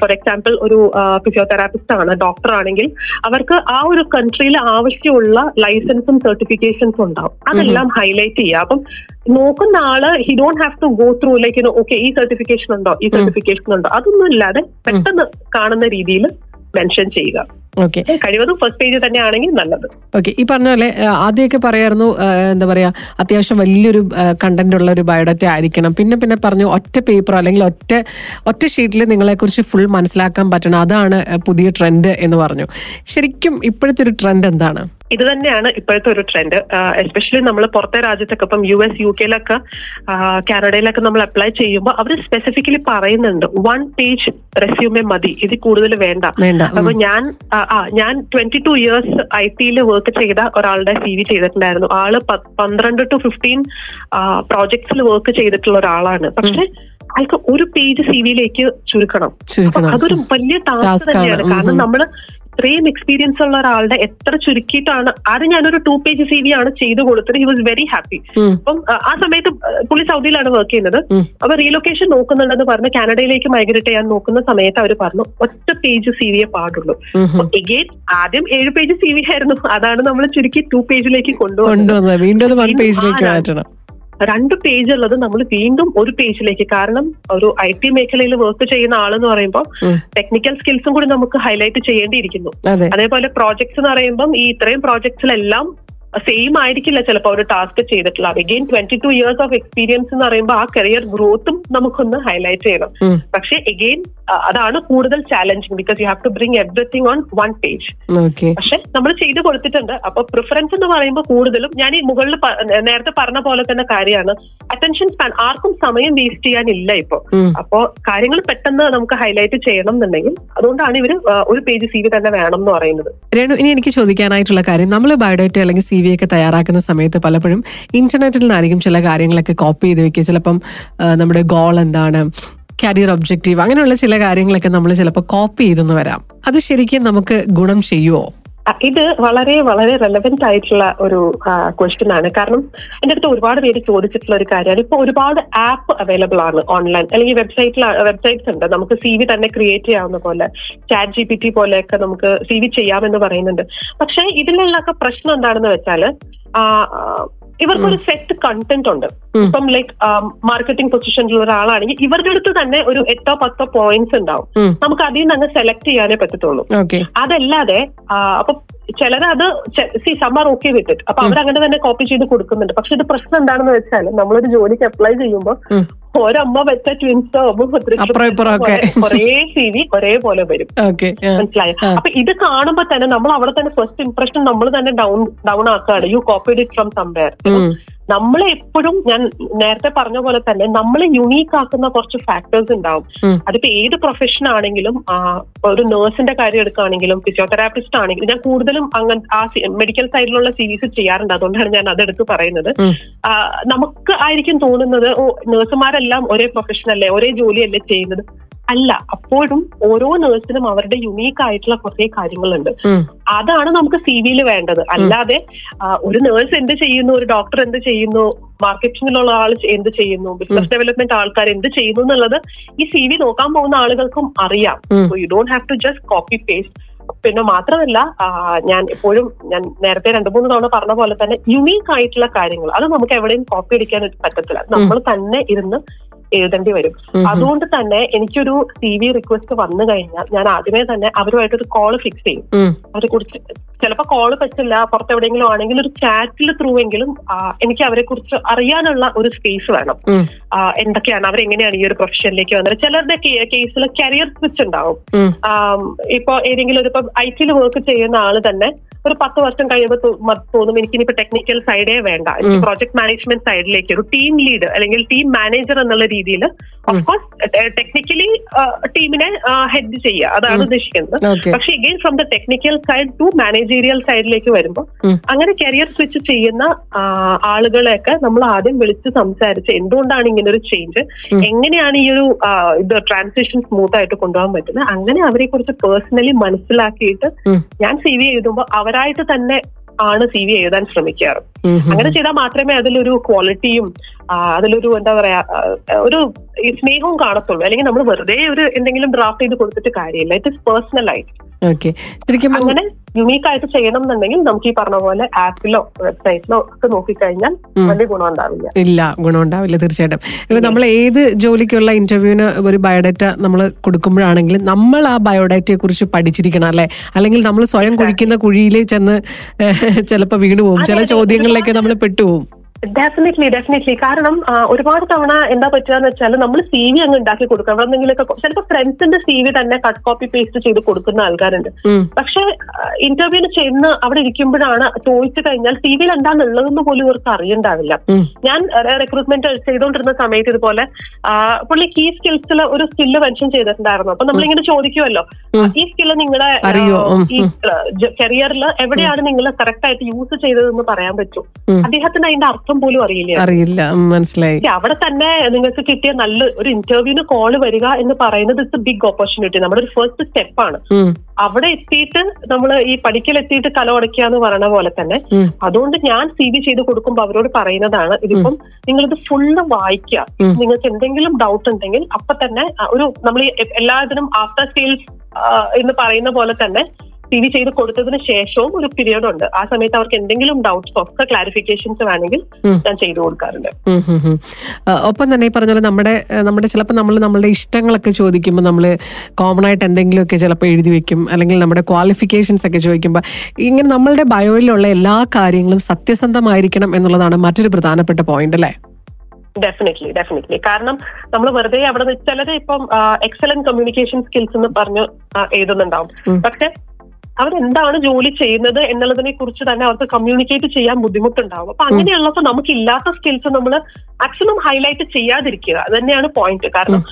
ഫോർ എക്സാമ്പിൾ ഒരു ഫിസിയോതെറാപ്പിസ്റ്റ് ആണ് ഡോക്ടർ ആണെങ്കിൽ അവർക്ക് ആ ഒരു കൺട്രിയിൽ ആവശ്യമുള്ള ലൈസൻസും സർട്ടിഫിക്കേഷൻസും ഉണ്ടാവും. അതെല്ലാം ഹൈലൈറ്റ് ചെയ്യുക അപ്പം നോക്കുന്ന ആൾ he don't have to go through like okay ഈ സർട്ടിഫിക്കേഷൻ ഉണ്ടോ? ഈ സർട്ടിഫിക്കേഷൻ ഉണ്ടോ? അതൊന്നും ഇല്ലാതെ പെട്ടെന്ന് കാണുന്ന രീതിയിൽ മെൻഷൻ ചെയ്യുക. ഓക്കെ കഴിവതും ഫസ്റ്റ് പേജ് തന്നെയാണെങ്കിൽ നല്ലത്. ഓക്കെ ഈ പറഞ്ഞ പോലെ ആദ്യമൊക്കെ പറയായിരുന്നു എന്താ പറയാ അത്യാവശ്യം വലിയൊരു കണ്ടന്റ് ഉള്ള ഒരു ബയോഡാറ്റ ആയിരിക്കണം. പിന്നെ പിന്നെ പറഞ്ഞു ഒറ്റ പേപ്പർ അല്ലെങ്കിൽ ഒറ്റ ഒറ്റ ഷീറ്റിൽ നിങ്ങളെ കുറിച്ച് ഫുൾ മനസ്സിലാക്കാൻ പറ്റണം. അതാണ് പുതിയ ട്രെൻഡ് എന്ന് പറഞ്ഞു. ശരിക്കും ഇപ്പോഴത്തെ ഒരു ട്രെൻഡ് എന്താണ്? ഇത് തന്നെയാണ് ഇപ്പോഴത്തെ ഒരു ട്രെൻഡ് എസ്പെഷ്യലി നമ്മൾ പുറത്തെ രാജ്യത്തൊക്കെ ഇപ്പം യു എസ് യു കെയിലൊക്കെ കാനഡയിലൊക്കെ നമ്മൾ അപ്ലൈ ചെയ്യുമ്പോൾ അവർ സ്പെസിഫിക്കലി പറയുന്നുണ്ട് വൺ പേജ് റെസ്യൂമേ മതി. ഇത് കൂടുതൽ വേണ്ട. അപ്പൊ ഞാൻ ആ, ഞാൻ ട്വന്റി ടു ഇയേഴ്സ് ഐ ടിയിൽ വർക്ക് ചെയ്ത ഒരാളുടെ സി വി ചെയ്തിട്ടുണ്ടായിരുന്നു. ആൾ പന്ത്രണ്ട് ടു ഫിഫ്റ്റീൻ പ്രോജക്ട്സിൽ വർക്ക് ചെയ്തിട്ടുള്ള ഒരാളാണ്. പക്ഷെ അയാൾക്ക് ഒരു പേജ് സി വിയിലേക്ക് ചുരുക്കണം. അതൊരു വലിയ ടാസ്ക് തന്നെയാണ്. കാരണം ഉം. ഇത്രയും എക്സ്പീരിയൻസ് ഉള്ള ഒരാളുടെ എത്ര ചുരുക്കിയിട്ടാണ് അത് ഞാനൊരു ടു പേജ് സി വി ആണ് ചെയ്തു കൊടുത്തത്. He was very happy. അപ്പം ആ, സമയത്ത് പുള്ളി സൗദിയിലാണ് വർക്ക് ചെയ്യുന്നത്. അപ്പൊ റീലൊക്കേഷൻ നോക്കുന്നുണ്ടെന്ന് പറഞ്ഞ് കാനഡയിലേക്ക് മൈഗ്രേറ്റ് ചെയ്യാൻ നോക്കുന്ന സമയത്ത് അവർ പറഞ്ഞു ഒറ്റ പേജ് സി വിയെ പാടുള്ളൂ. എഗെയിൻ ആദ്യം ഏഴ് പേജ് സി വി ആയിരുന്നു. അതാണ് നമ്മൾ ചുരുക്കി ടു പേജിലേക്ക് കൊണ്ടുപോകുന്നത് വീണ്ടും പേജിലേക്ക് മാറ്റണം. രണ്ട് പേജ് ഉള്ളത് നമ്മൾ വീണ്ടും ഒരു പേജിലേക്ക് കാരണം ഒരു ഐ ടി മേഖലയിൽ വർക്ക് ചെയ്യുന്ന ആളെന്ന് പറയുമ്പോൾ ടെക്നിക്കൽ സ്കിൽസും കൂടി നമുക്ക് ഹൈലൈറ്റ് ചെയ്യേണ്ടിയിരിക്കുന്നു. അതേപോലെ പ്രോജക്ട്സ് എന്ന് പറയുമ്പം ഈ ഇത്രയും പ്രോജക്ട്സിലെല്ലാം സെയിം ആയിരിക്കില്ല ചിലപ്പോൾ ഒരു ടാസ്ക് ചെയ്തിട്ടുള്ള again twenty two years of experience എന്ന് പറയുമ്പോൾ ആ കരിയർ ഗ്രോത്തും നമുക്കൊന്ന് ഹൈലൈറ്റ് ചെയ്യണം. പക്ഷെ എഗെയിൻ അതാണ് കൂടുതൽ challenging because you have to bring everything on one page okay പക്ഷെ നമ്മൾ ചെയ്തു കൊടുത്തിട്ടുണ്ട്. അപ്പൊ പ്രിഫറൻസ് എന്ന് പറയുമ്പോൾ കൂടുതലും ഞാൻ ഈ മുകളിൽ നേരത്തെ പറഞ്ഞ പോലെ തന്നെ കാര്യമാണ്. അറ്റൻഷൻ സ്പാൻ ആർക്കും സമയം വേസ്റ്റ് ചെയ്യാനില്ല ഇപ്പൊ. അപ്പോ കാര്യങ്ങൾ പെട്ടെന്ന് നമുക്ക് ഹൈലൈറ്റ് ചെയ്യണം എന്നുണ്ടെങ്കിൽ അതുകൊണ്ടാണ് ഇവർ ഒരു പേജ് സി വി തന്നെ വേണം എന്ന് പറയുന്നത്. രേണു ഇനി എനിക്ക് ചോദിക്കാനായിട്ടുള്ള കാര്യം. നമ്മൾ ബയോഡേറ്റ അല്ലെങ്കിൽ സി വി ഒക്കെ തയ്യാറാക്കുന്ന സമയത്ത് പലപ്പോഴും ഇന്റർനെറ്റിൽ നിന്നായിരിക്കും ചില കാര്യങ്ങളൊക്കെ കോപ്പി ചെയ്ത് വെക്കുക. ചിലപ്പം നമ്മുടെ ഗോൾ എന്താണ് കരിയർ ഒബ്ജക്റ്റീവ് അങ്ങനെയുള്ള ചില കാര്യങ്ങളൊക്കെ നമ്മൾ ചിലപ്പോൾ കോപ്പി ചെയ്തെന്ന് വരാം. അത് ശരിക്കും നമുക്ക് ഗുണം ചെയ്യുമോ ഇത് വളരെ വളരെ റെലവെന്റ് ആയിട്ടുള്ള ഒരു ക്വസ്റ്റ്യൻ ആണ്. കാരണം എന്റെ അടുത്ത് ഒരുപാട് പേര് ചോദിച്ചിട്ടുള്ള ഒരു കാര്യമാണ്. ഇപ്പൊ ഒരുപാട് ആപ്പ് അവൈലബിൾ ആണ് ഓൺലൈൻ അല്ലെങ്കിൽ വെബ്സൈറ്റിൽ വെബ്സൈറ്റ്സ് ഉണ്ട്. നമുക്ക് സി വി തന്നെ ക്രിയേറ്റ് ചെയ്യാവുന്ന പോലെ ചാറ്റ് ജി പി ടി പോലെയൊക്കെ നമുക്ക് സി വി ചെയ്യാമെന്ന് പറയുന്നുണ്ട്. പക്ഷെ ഇതിലുള്ളൊക്കെ പ്രശ്നം എന്താണെന്ന് ആ, ഇവർക്കൊരു സെറ്റ് കണ്ടന്റ് ഉണ്ട്. ഇപ്പം ലൈക്ക് മാർക്കറ്റിംഗ് പൊസിഷനിലുള്ള ഒരാളാണെങ്കിൽ ഇവരുടെ അടുത്ത് തന്നെ ഒരു എട്ടോ പത്തോ പോയിന്റ്സ് ഉണ്ടാവും. നമുക്ക് അതിൽ നിന്ന് അങ്ങ് സെലക്ട് ചെയ്യാനേ പറ്റത്തുള്ളൂ. അതല്ലാതെ അപ്പൊ ചിലത് അത് സി സമ്മർ ഓക്കെ വിട്ടിട്ട് അപ്പൊ അവരങ്ങനെ തന്നെ കോപ്പി ചെയ്ത് കൊടുക്കുന്നുണ്ട്. പക്ഷെ ഇത് പ്രശ്നം എന്താണെന്ന് വെച്ചാൽ നമ്മളൊരു ജോലിക്ക് അപ്ലൈ ചെയ്യുമ്പോൾ. ഒരമ്മ വെച്ച ട്വിൻസോ. ഒരേ സി വി ഒരേപോലെ വരും. മനസ്സിലായോ? അപ്പൊ ഇത് കാണുമ്പോ തന്നെ നമ്മൾ അവിടെ തന്നെ ഫസ്റ്റ് ഇംപ്രഷൻ നമ്മൾ തന്നെ ഡൗൺ ഡൗൺ ആക്കുകയാണ് you copied it from somewhere നമ്മളെ എപ്പോഴും ഞാൻ നേരത്തെ പറഞ്ഞ പോലെ തന്നെ നമ്മളെ യുണീക്ക് ആക്കുന്ന കുറച്ച് ഫാക്ടേഴ്സ് ഉണ്ടാവും. അതിപ്പോ ഏത് പ്രൊഫഷൻ ആണെങ്കിലും ഒരു നേഴ്സിന്റെ കാര്യം എടുക്കുകയാണെങ്കിലും ഫിസിയോതെറാപ്പിസ്റ്റ് ആണെങ്കിലും ഞാൻ കൂടുതലും അങ്ങനെ ആ മെഡിക്കൽ സൈഡിലുള്ള സീരീസ് ചെയ്യാറുണ്ട് അതുകൊണ്ടാണ് ഞാൻ അതെടുത്ത് പറയുന്നത്. നമുക്ക് ആയിരിക്കും തോന്നുന്നത് ഓ നേഴ്സുമാരെല്ലാം ഒരേ പ്രൊഫഷൻ അല്ലേ ഒരേ ജോലിയല്ലേ ചെയ്യുന്നത് അല്ല അപ്പോഴും ഓരോ നേഴ്സിനും അവരുടെ യുണീക്ക് ആയിട്ടുള്ള കുറെ കാര്യങ്ങളുണ്ട്. അതാണ് നമുക്ക് സി വിയിൽ വേണ്ടത്. അല്ലാതെ ഒരു നേഴ്സ് എന്ത് ചെയ്യുന്നു ഒരു ഡോക്ടർ എന്ത് ചെയ്യുന്നു മാർക്കറ്റിംഗിലുള്ള ആൾ എന്ത് ചെയ്യുന്നു ബിസിനസ് ഡെവലപ്മെന്റ് ആൾക്കാർ എന്ത് ചെയ്യുന്നു എന്നുള്ളത് ഈ സി വി നോക്കാൻ പോകുന്ന ആളുകൾക്കും അറിയാം. So you don't have to just copy paste പിന്നെ മാത്രമല്ല ഞാൻ എപ്പോഴും ഞാൻ നേരത്തെ രണ്ടു മൂന്ന് തവണ പറഞ്ഞ പോലെ തന്നെ യുണീക്ക് ആയിട്ടുള്ള കാര്യങ്ങൾ. അത് നമുക്ക് എവിടെയും കോപ്പി അടിക്കാൻ പറ്റത്തില്ല. നമ്മൾ തന്നെ ഇരുന്ന് എഴുതേണ്ടി വരും. അതുകൊണ്ട് തന്നെ എനിക്കൊരു സി വി റിക്വസ്റ്റ് വന്നു കഴിഞ്ഞാൽ ഞാൻ ആദ്യമേ തന്നെ അവരുമായിട്ടൊരു കോൾ ഫിക്സ് ചെയ്യും. അവരെ കുറിച്ച് ചിലപ്പോൾ കോൾ പറ്റില്ല പുറത്തെവിടെയെങ്കിലും ആണെങ്കിൽ ഒരു ചാറ്റിൽ ത്രൂ എങ്കിലും എനിക്ക് അവരെ കുറിച്ച് അറിയാനുള്ള ഒരു സ്പേസ് വേണം. എന്തൊക്കെയാണ് അവരെങ്ങനെയാണ് ഈ ഒരു പ്രൊഫഷനിലേക്ക് വന്നത്? ചിലരുടെ കേസിൽ കരിയർ സ്വിച്ച് ഉണ്ടാവും. ഇപ്പൊ ഏതെങ്കിലും ഒരു ഇപ്പൊ ഐ ടിയിൽ വർക്ക് ചെയ്യുന്ന ആൾ തന്നെ ഒരു പത്ത് വർഷം കഴിയുമ്പോൾ തോന്നും എനിക്ക് ഇനിയിപ്പോ ടെക്നിക്കൽ സൈഡേ വേണ്ട. എനിക്ക് പ്രോജക്ട് മാനേജ്മെന്റ് സൈഡിലേക്ക് ഒരു ടീം ലീഡ് അല്ലെങ്കിൽ ടീം മാനേജർ എന്നുള്ള രീതിയിൽ ഓഫ്കോഴ്സ് ടെക്നിക്കലി ടീമിനെ ഹെഡ് ചെയ്യുക. അതാണ് ഉദ്ദേശിക്കുന്നത്. പക്ഷെ again from the technical side to managerial സൈഡിലേക്ക് വരുമ്പോൾ അങ്ങനെ കരിയർ സ്വിച്ച് ചെയ്യുന്ന ആളുകളെയൊക്കെ നമ്മൾ ആദ്യം വിളിച്ച് സംസാരിച്ച് എന്തുകൊണ്ടാണ് ഇങ്ങനെ ഒരു ചേഞ്ച് എങ്ങനെയാണ് ഈ ഒരു ഇത് ട്രാൻസിഷൻ സ്മൂത്ത് ആയിട്ട് കൊണ്ടുപോകാൻ പറ്റുന്നത്? അങ്ങനെ അവരെ കുറിച്ച് പേഴ്സണലി മനസ്സിലാക്കിയിട്ട് ഞാൻ സി വി എഴുതുമ്പോൾ അവരായിട്ട് തന്നെ ആണ് സി വി എഴുതാൻ ശ്രമിക്കാറ്. അങ്ങനെ ചെയ്താൽ മാത്രമേ അതിലൊരു ക്വാളിറ്റിയും അതിലൊരു എന്താ പറയാ ഒരു സ്നേഹവും കാണത്തുള്ളൂ. അല്ലെങ്കിൽ നമ്മൾ വെറുതെ ഒരു എന്തെങ്കിലും ഡ്രാഫ്റ്റ് ചെയ്ത് കൊടുത്തിട്ട് കാര്യമില്ല. ഇറ്റ് ഇസ് പേഴ്സണൽ ആയിട്ട് അങ്ങനെ യുണീക്ക് ആയിട്ട് ചെയ്യണം എന്നുണ്ടെങ്കിൽ നമുക്ക് ഈ പറഞ്ഞ പോലെ ആപ്പിലോ വെബ്സൈറ്റിലോ ഒക്കെ നോക്കിക്കഴിഞ്ഞാൽ. വലിയ ഗുണം ഉണ്ടാവില്ല. ഇല്ല ഗുണം ഉണ്ടാവില്ല തീർച്ചയായിട്ടും. ഇപ്പൊ നമ്മൾ ഏത് ജോലിക്കുള്ള ഇന്റർവ്യൂവിന് ഒരു ബയോഡാറ്റ നമ്മൾ കൊടുക്കുമ്പോഴാണെങ്കിലും നമ്മൾ ആ ബയോഡാറ്റയെ കുറിച്ച് പഠിച്ചിരിക്കണം അല്ലെ? അല്ലെങ്കിൽ നമ്മൾ സ്വയം കുഴിക്കുന്ന കുഴിയിൽ ചെന്ന് ചിലപ്പോൾ വീണ് പോകും ചില അതെ, അതെ. നമ്മൾ പെട്ടുപോകും ഡെഫിനറ്റ്ലി ഡെഫിനറ്റ്ലി കാരണം ഒരുപാട് തവണ എന്താ പറ്റുക വെച്ചാൽ നമ്മൾ സി വി അങ്ങ് ഉണ്ടാക്കി കൊടുക്കുക അവിടെ എന്തെങ്കിലുമൊക്കെ ചിലപ്പോൾ ഫ്രണ്ട്സിന്റെ സി വി തന്നെ കട്ട് കോപ്പി പേസ്റ്റ് ചെയ്ത് കൊടുക്കുന്ന ആൾക്കാരുണ്ട്. പക്ഷെ ഇന്റർവ്യൂവിന് ചെന്ന് അവിടെ ഇരിക്കുമ്പോഴാണ് ചോദിച്ചു കഴിഞ്ഞാൽ സി വിയിൽ എന്താണുള്ളതെന്ന് പോലും ഇവർക്ക് അറിയണ്ടാവില്ല. ഞാൻ റിക്രൂട്ട്മെന്റ് ചെയ്തുകൊണ്ടിരുന്ന സമയത്ത് ഇതുപോലെ പുള്ളി കീ സ്കിൽസിൽ ഒരു സ്കില്ല് മെൻഷൻ ചെയ്തിട്ടുണ്ടായിരുന്നു. അപ്പൊ നമ്മളിങ്ങനെ ചോദിക്കുമല്ലോ. ഈ സ്കില്ല് നിങ്ങളുടെ ഈ കരിയറിൽ എവിടെയാണ് നിങ്ങൾ കറക്റ്റ് ആയിട്ട് യൂസ് ചെയ്തതെന്ന് പറയാൻ പറ്റും. അദ്ദേഹത്തിന് അതിന്റെ അർത്ഥം അർത്ഥം പോലും അറിയില്ല. അറിയില്ല. മനസ്സിലായി. അവിടെ തന്നെ നിങ്ങൾക്ക് കിട്ടിയ നല്ല ഒരു ഇന്റർവ്യൂവിന് കോൾ വരിക എന്ന് പറയുന്നത് ഇറ്റ്സ് എ ബിഗ് ഓപ്പർച്യൂണിറ്റി നമ്മുടെ ഒരു ഫസ്റ്റ് സ്റ്റെപ്പാണ് ആണ് അവിടെ എത്തിയിട്ട് നമ്മൾ ഈ പഠിക്കൽ എത്തിയിട്ട് കല ഉടയ്ക്കുക എന്ന് പറയുന്ന പോലെ തന്നെ അതുകൊണ്ട് ഞാൻ സി വി ചെയ്ത് കൊടുക്കുമ്പോൾ അവരോട് പറയുന്നതാണ് ഇതിപ്പം നിങ്ങളിത് ഫുള്ള് വായിക്കുക. നിങ്ങൾക്ക് എന്തെങ്കിലും ഡൗട്ട് ഉണ്ടെങ്കിൽ അപ്പൊ തന്നെ ഒരു നമ്മൾ എല്ലാത്തിനും ആഫ്റ്റർ സെയിൽസ് എന്ന് പറയുന്ന പോലെ തന്നെ സി വി ചെയ്ത് കൊടുത്തതിന് ശേഷവും ഒരു പീരീഡ് ഉണ്ട്. ആ സമയത്ത് അവർക്ക് എന്തെങ്കിലും ഡൗട്ട്സ് ഒക്കെ ക്ലാരിഫിക്കേഷൻസ് വേണമെങ്കിൽ ഞാൻ ചെയ്തു കൊടുക്കാറുണ്ട്. ഒപ്പം തന്നെ ഈ പറഞ്ഞ പോലെ നമ്മുടെ നമ്മുടെ ചിലപ്പോൾ നമ്മൾ നമ്മുടെ ഇഷ്ടങ്ങളൊക്കെ ചോദിക്കുമ്പോൾ നമ്മൾ കോമൺ ആയിട്ട് എന്തെങ്കിലുമൊക്കെ ചിലപ്പോൾ എഴുതി വെക്കും. അല്ലെങ്കിൽ നമ്മുടെ ക്വാളിഫിക്കേഷൻസ് ഒക്കെ ചോദിക്കുമ്പോൾ ഇങ്ങനെ നമ്മളുടെ ബയോയിലുള്ള എല്ലാ കാര്യങ്ങളും സത്യസന്ധമായിരിക്കണം എന്നുള്ളതാണ് മറ്റൊരു പ്രധാനപ്പെട്ട പോയിന്റ് അല്ലേ? ഡെഫിനറ്റ്ലി ഡെഫിനറ്റ്ലി കാരണം നമ്മൾ വെറുതെ അവിടെ ചിലത് ചിലര് ഇപ്പം എക്സലന്റ് കമ്മ്യൂണിക്കേഷൻ സ്കിൽസ് എന്ന് പറഞ്ഞു എഴുതുന്നുണ്ടാവും. പക്ഷെ അവരെന്താണ് ജോലി ചെയ്യുന്നത് എന്നുള്ളതിനെ കുറിച്ച് തന്നെ അവർക്ക് കമ്മ്യൂണിക്കേറ്റ് ചെയ്യാൻ ബുദ്ധിമുട്ടുണ്ടാവും. അപ്പൊ അങ്ങനെയുള്ള നമുക്ക് ഇല്ലാത്ത സ്കിൽസ് നമ്മൾ മാക്സിമം ഹൈലൈറ്റ് ചെയ്യാതിരിക്കുക. അത് തന്നെയാണ് പോയിന്റ് കാരണം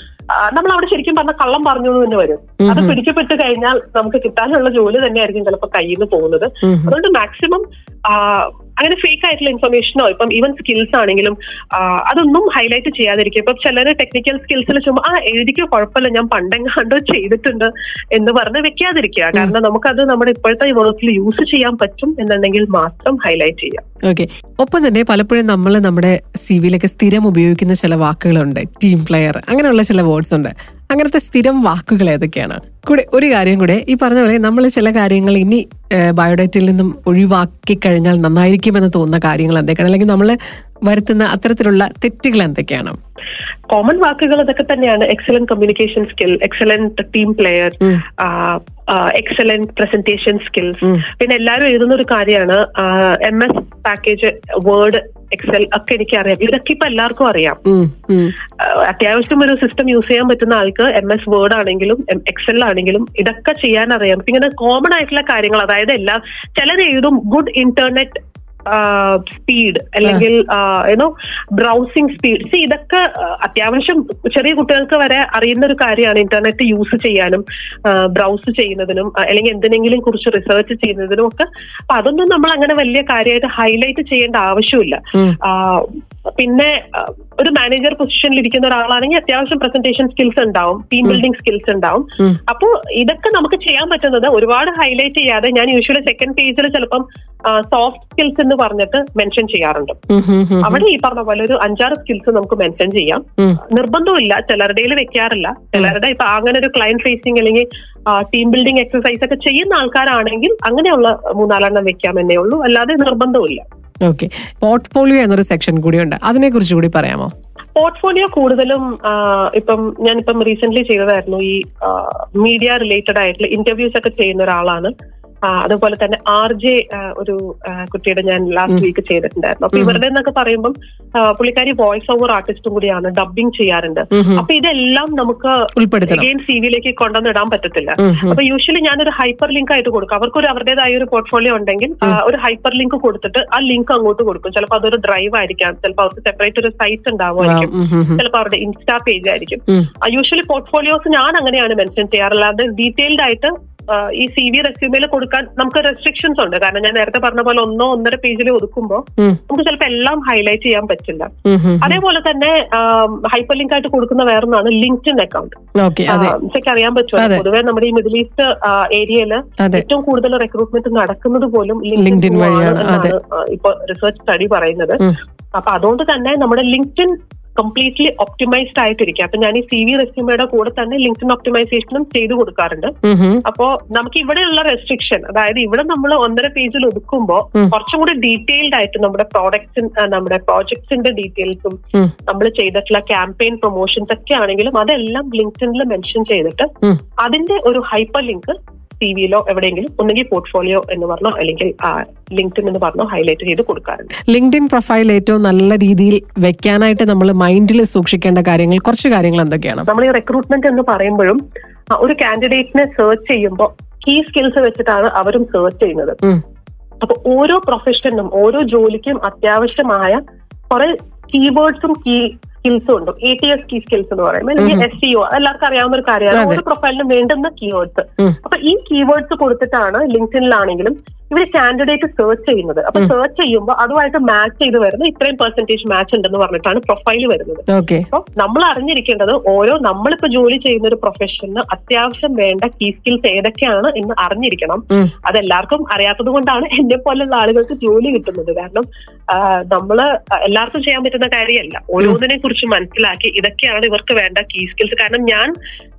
നമ്മൾ അവിടെ ശരിക്കും പറഞ്ഞ കള്ളം പറഞ്ഞു എന്ന് തന്നെ വരും. അത്. പിടിക്കപ്പെട്ട് കഴിഞ്ഞാൽ നമുക്ക് കിട്ടാനുള്ള ജോലി തന്നെയായിരിക്കും ചിലപ്പോൾ കയ്യിൽ നിന്ന് പോകുന്നത്. അതുകൊണ്ട് മാക്സിമം അങ്ങനെ ഫേക്ക് ആയിട്ടുള്ള ഇൻഫർമേഷനോ ഇപ്പം ഈവൻ സ്കിൽസ് ആണെങ്കിലും അതൊന്നും ഹൈലൈറ്റ് ചെയ്യാതിരിക്കും ഇപ്പം ചിലര് ടെക്നിക്കൽ സ്കിൽസിൽ ചുമ്മാ ആ എഴുതിക്കോ കുഴപ്പമില്ല ഞാൻ പണ്ടെങ്ങാണ്ടോ ചെയ്തിട്ടുണ്ട് എന്ന് പറഞ്ഞ് വെക്കാതിരിക്കുക. കാരണം നമുക്കത് നമ്മുടെ ഇപ്പോഴത്തെ വർക്കിൽ യൂസ് ചെയ്യാൻ പറ്റും എന്നുണ്ടെങ്കിൽ മാത്രം ഹൈലൈറ്റ് ചെയ്യാം ഓക്കെ ഒപ്പം തന്നെ പലപ്പോഴും നമ്മൾ നമ്മുടെ സി വിയിലൊക്കെ സ്ഥിരം ഉപയോഗിക്കുന്ന ചില വാക്കുകളുണ്ട്. ടീം പ്ലെയർ അങ്ങനെയുള്ള ചില വേർഡ്സ് ഉണ്ട്. അങ്ങനത്തെ സ്ഥിരം വാക്കുകൾ ഏതൊക്കെയാണ്? കൂടെ ഒരു കാര്യം കൂടെ ഈ പറഞ്ഞ പോലെ നമ്മൾ ചില കാര്യങ്ങൾ ഇനി ബയോഡേറ്റയിൽ നിന്നും ഒഴിവാക്കി കഴിഞ്ഞാൽ നന്നായിരിക്കുമെന്ന് തോന്നുന്ന കാര്യങ്ങൾ എന്തൊക്കെയാണ്? അല്ലെങ്കിൽ നമ്മൾ വരുത്തുന്ന അത്തരത്തിലുള്ള തെറ്റുകൾ എന്തൊക്കെയാണ്? കോമൺ വാക്കുകൾ അതൊക്കെ തന്നെയാണ്. Excellent communication skill excellent team player. Excellent presentation skills പിന്നെ എല്ലാവരും എഴുതുന്ന ഒരു കാര്യമാണ് M S package word Excel ഒക്കെ എനിക്ക് അറിയാം ഇതൊക്കെ ഇപ്പൊ എല്ലാവർക്കും അറിയാം. അത്യാവശ്യം ഒരു സിസ്റ്റം യൂസ് ചെയ്യാൻ പറ്റുന്ന ആൾക്ക് എം എസ് വേർഡ് ആണെങ്കിലും എക്സൽ ആണെങ്കിലും ഇതൊക്കെ ചെയ്യാൻ അറിയാം. ഇങ്ങനെ കോമൺ ആയിട്ടുള്ള കാര്യങ്ങൾ അതായത് എല്ലാം ചിലർ എഴുതും ഗുഡ് ഇന്റർനെറ്റ് സ്പീഡ് അല്ലെങ്കിൽ ഏതോ ബ്രൗസിംഗ് സ്പീഡ് സി ഇതൊക്കെ അത്യാവശ്യം ചെറിയ കുട്ടികൾക്ക് വരെ അറിയുന്ന ഒരു കാര്യമാണ് ഇന്റർനെറ്റ് യൂസ് ചെയ്യാനും ബ്രൗസ് ചെയ്യുന്നതിനും അല്ലെങ്കിൽ എന്തിനെങ്കിലും കുറിച്ച് റിസർച്ച് ചെയ്യുന്നതിനും ഒക്കെ. അപ്പൊ അതൊന്നും നമ്മൾ അങ്ങനെ വലിയ കാര്യമായിട്ട് ഹൈലൈറ്റ് ചെയ്യേണ്ട ആവശ്യമില്ല. പിന്നെ ഒരു മാനേജർ പൊസിഷനിൽ ഇരിക്കുന്ന ഒരാളാണെങ്കിൽ അത്യാവശ്യം പ്രസന്റേഷൻ സ്കിൽസ് ഉണ്ടാവും ടീം ബിൽഡിംഗ് സ്കിൽസ് ഉണ്ടാവും. അപ്പോൾ അപ്പോ ഇതൊക്കെ നമുക്ക് ചെയ്യാൻ പറ്റുന്നത് ഒരുപാട് ഹൈലൈറ്റ് ചെയ്യാതെ ഞാൻ യൂഷ്വലി സെക്കൻഡ് പേജിൽ ചിലപ്പം സോഫ്റ്റ് സ്കിൽസ് എന്ന് പറഞ്ഞിട്ട് മെൻഷൻ ചെയ്യാറുണ്ട്. അവിടെ ഈ പറഞ്ഞ പോലെ ഒരു അഞ്ചാറ് സ്കിൽസ് നമുക്ക് മെൻഷൻ ചെയ്യാം. നിർബന്ധമില്ല ചിലരുടെയിൽ വെക്കാറില്ല. ചിലരുടെ ഇപ്പൊ അങ്ങനെ ഒരു ക്ലയന്റ് ഫേസിങ് അല്ലെങ്കിൽ ടീം ബിൽഡിംഗ് എക്സസൈസ് ഒക്കെ ചെയ്യുന്ന ആൾക്കാരാണെങ്കിൽ അങ്ങനെയുള്ള മൂന്നാലെണ്ണം വെക്കാം എന്നേ ഉള്ളൂ. അല്ലാതെ നിർബന്ധമില്ല ഓക്കെ പോർട്ട്ഫോളിയോ എന്നൊരു സെക്ഷൻ കൂടിയുണ്ട്. അതിനെ കുറിച്ച് കൂടി പറയാമോ? പോർട്ട്ഫോളിയോ കൂടുതലും ഇപ്പം ഞാനിപ്പം റീസെന്റ് ചെയ്തതായിരുന്നു ഈ മീഡിയ റിലേറ്റഡ് ആയിട്ടുള്ള ഇന്റർവ്യൂസ് ഒക്കെ ചെയ്യുന്ന ഒരാളാണ്. അതുപോലെ തന്നെ ആർ ജെ ഒരു കുട്ടിയുടെ ഞാൻ ലാസ്റ്റ് വീക്ക് ചെയ്തിട്ടുണ്ടായിരുന്നു. അപ്പൊ. ഇവരുടെ എന്നൊക്കെ പറയുമ്പം പുള്ളിക്കാരി വോയിസ് ഓവർ ആർട്ടിസ്റ്റും കൂടിയാണ് ഡബിങ് ചെയ്യാറുണ്ട്. അപ്പൊ ഇതെല്ലാം നമുക്ക് അഗെയിൻ സി വിയിലേക്ക് കൊണ്ടുവന്നിടാൻ പറ്റത്തില്ല. അപ്പൊ യൂഷ്വലി ഞാനൊരു ഹൈപ്പർ ലിങ്ക് ആയിട്ട് കൊടുക്കും. അവർക്കൊരു അവരുടേതായ ഒരു പോർട്ട്ഫോളിയോ ഉണ്ടെങ്കിൽ ഒരു ഹൈപ്പർ ലിങ്ക് കൊടുത്തിട്ട് ആ ലിങ്ക് അങ്ങോട്ട് കൊടുക്കും. ചിലപ്പോൾ അതൊരു ഡ്രൈവ് ആയിരിക്കാം. ചിലപ്പോൾ അവർക്ക് സെപ്പറേറ്റ് ഒരു സൈറ്റ് ഉണ്ടാവുമായിരിക്കും. ചിലപ്പോൾ അവരുടെ ഇൻസ്റ്റാ പേജ് ആയിരിക്കും. യൂഷ്വലി പോർട്ട്ഫോളിയോസ് ഞാൻ അങ്ങനെയാണ് മെൻഷൻ ചെയ്യാറുള്ളത്. ഡീറ്റെയിൽഡ് ആയിട്ട് ഈ സി വി റെസ്യൂമേൽ കൊടുക്കാൻ നമുക്ക് റെസ്ട്രിക്ഷൻസ് ഉണ്ട്. കാരണം ഞാൻ നേരത്തെ പറഞ്ഞ പോലെ ഒന്നോ ഒന്നര പേജിൽ ഒതുക്കുമ്പോൾ. നമുക്ക് ചിലപ്പോൾ എല്ലാം ഹൈലൈറ്റ് ചെയ്യാൻ പറ്റില്ല. അതേപോലെ തന്നെ ഹൈപ്പർ ലിങ്ക് ആയിട്ട് കൊടുക്കുന്ന വേറൊന്നാണ് ലിങ്ക്ഡിൻ അക്കൗണ്ട് എനിക്ക് അറിയാൻ പറ്റുമോ പൊതുവേ നമ്മുടെ ഈ മിഡിൽ ഈസ്റ്റ് ഏരിയയിൽ ഏറ്റവും കൂടുതൽ റിക്രൂട്ട്മെന്റ് നടക്കുന്നത് പോലും ലിങ്ക്ഡിൻ വഴിയാണ്, അതെ. ഇപ്പൊ റിസർച്ച് സ്റ്റഡി പറയുന്നത്. അപ്പൊ അതുകൊണ്ട് തന്നെ നമ്മുടെ ലിങ്ക്ഡിൻ കംപ്ലീറ്റ്ലി ഒപ്റ്റിമൈസ്ഡ് ആയിട്ടിരിക്കും അപ്പൊ ഞാൻ ഈ സി വി റെസ്യൂമയുടെ കൂടെ തന്നെ ലിങ്ക്ഡിൻ ഒപ്റ്റിമൈസേഷനും ചെയ്തു കൊടുക്കാറുണ്ട്. അപ്പോ നമുക്ക് ഇവിടെയുള്ള റെസ്ട്രിക്ഷൻ അതായത് ഇവിടെ നമ്മൾ ഒന്നര പേജിൽ ഒതുക്കുമ്പോൾ. കുറച്ചും കൂടി ഡീറ്റെയിൽഡ് ആയിട്ട് നമ്മുടെ പ്രോഡക്ട്സ് നമ്മുടെ പ്രോജക്ട്സിന്റെ ഡീറ്റെയിൽസും നമ്മൾ ചെയ്തിട്ടുള്ള ക്യാമ്പയിൻ പ്രൊമോഷൻസ് ഒക്കെ ആണെങ്കിലും അതെല്ലാം ലിങ്ക്ഡിനിൽ മെൻഷൻ ചെയ്തിട്ട്. അതിന്റെ ഒരു ഹൈപ്പർ ലിങ്ക് സി വിയിലോ എവിടെയെങ്കിലും ഒന്നുകിൽ പോർട്ട്ഫോളിയോ എന്ന് പറഞ്ഞോ അല്ലെങ്കിൽ ലിങ്ക്ഡിൻ എന്ന് പറഞ്ഞോ ഹൈലൈറ്റ് ചെയ്ത് കൊടുക്കാറുണ്ട്. ലിങ്ക്ഡിൻ പ്രൊഫൈൽ ഏറ്റവും നല്ല രീതിയിൽ വെക്കാനായിട്ട് നമ്മൾ മൈൻഡിൽ സൂക്ഷിക്കേണ്ട കാര്യങ്ങൾ കുറച്ച് കാര്യങ്ങൾ എന്തൊക്കെയാണ്? നമ്മൾ ഈ റിക്രൂട്ട്മെന്റ് എന്ന് പറയുമ്പോഴും ഒരു കാൻഡിഡേറ്റിനെ സെർച്ച് ചെയ്യുമ്പോൾ കീ സ്കിൽസ് വെച്ചിട്ടാണ് അവരും സെർച്ച് ചെയ്യുന്നത്. അപ്പൊ ഓരോ പ്രൊഫഷനും ഓരോ ജോലിക്കും അത്യാവശ്യമായ കുറെ കീവേഡ്സും കീ സ്കിൽസും ഉണ്ട്. A T S key skills എന്ന് പറയുമ്പോൾ അല്ലെങ്കിൽ ഉം. എസ് സി ഒ എല്ലാവർക്കും അറിയാവുന്ന ഒരു കാര്യമാണ്. ഒരു പ്രൊഫൈലിനും വേണ്ടുന്ന കീവേഡ്സ്. അപ്പൊ ഈ കീവേഡ്സ് കൊടുത്തിട്ടാണ് ലിങ്ക്ഡിനിലാണെങ്കിലും ഇവർ കാൻഡിഡേറ്റ് സെർച്ച് ചെയ്യുന്നത്. അപ്പൊ സെർച്ച് ചെയ്യുമ്പോൾ അതുമായിട്ട് മാച്ച് ചെയ്ത് വരുന്ന ഇത്രയും പെർസെന്റേജ് മാച്ച് ഉണ്ടെന്ന് പറഞ്ഞിട്ടാണ് പ്രൊഫൈൽ വരുന്നത്. അപ്പൊ നമ്മൾ അറിഞ്ഞിരിക്കേണ്ടത് ഓരോ നമ്മളിപ്പോ ജോലി ചെയ്യുന്ന ഒരു പ്രൊഫഷന് അത്യാവശ്യം വേണ്ട കീ സ്കിൽസ് ഏതൊക്കെയാണ് എന്ന് അറിഞ്ഞിരിക്കണം. അതെല്ലാവർക്കും അറിയാത്തത് കൊണ്ടാണ് എന്നെ പോലുള്ള ആളുകൾക്ക് ജോലി കിട്ടുന്നത്. കാരണം നമ്മൾ നമ്മൾ എല്ലാവർക്കും ചെയ്യാൻ പറ്റുന്ന കാര്യമല്ല. ഓരോന്നിനെ കുറിച്ച് മനസ്സിലാക്കി ഇതൊക്കെയാണ് ഇവർക്ക് വേണ്ട കീ സ്കിൽസ് കാരണം ഞാൻ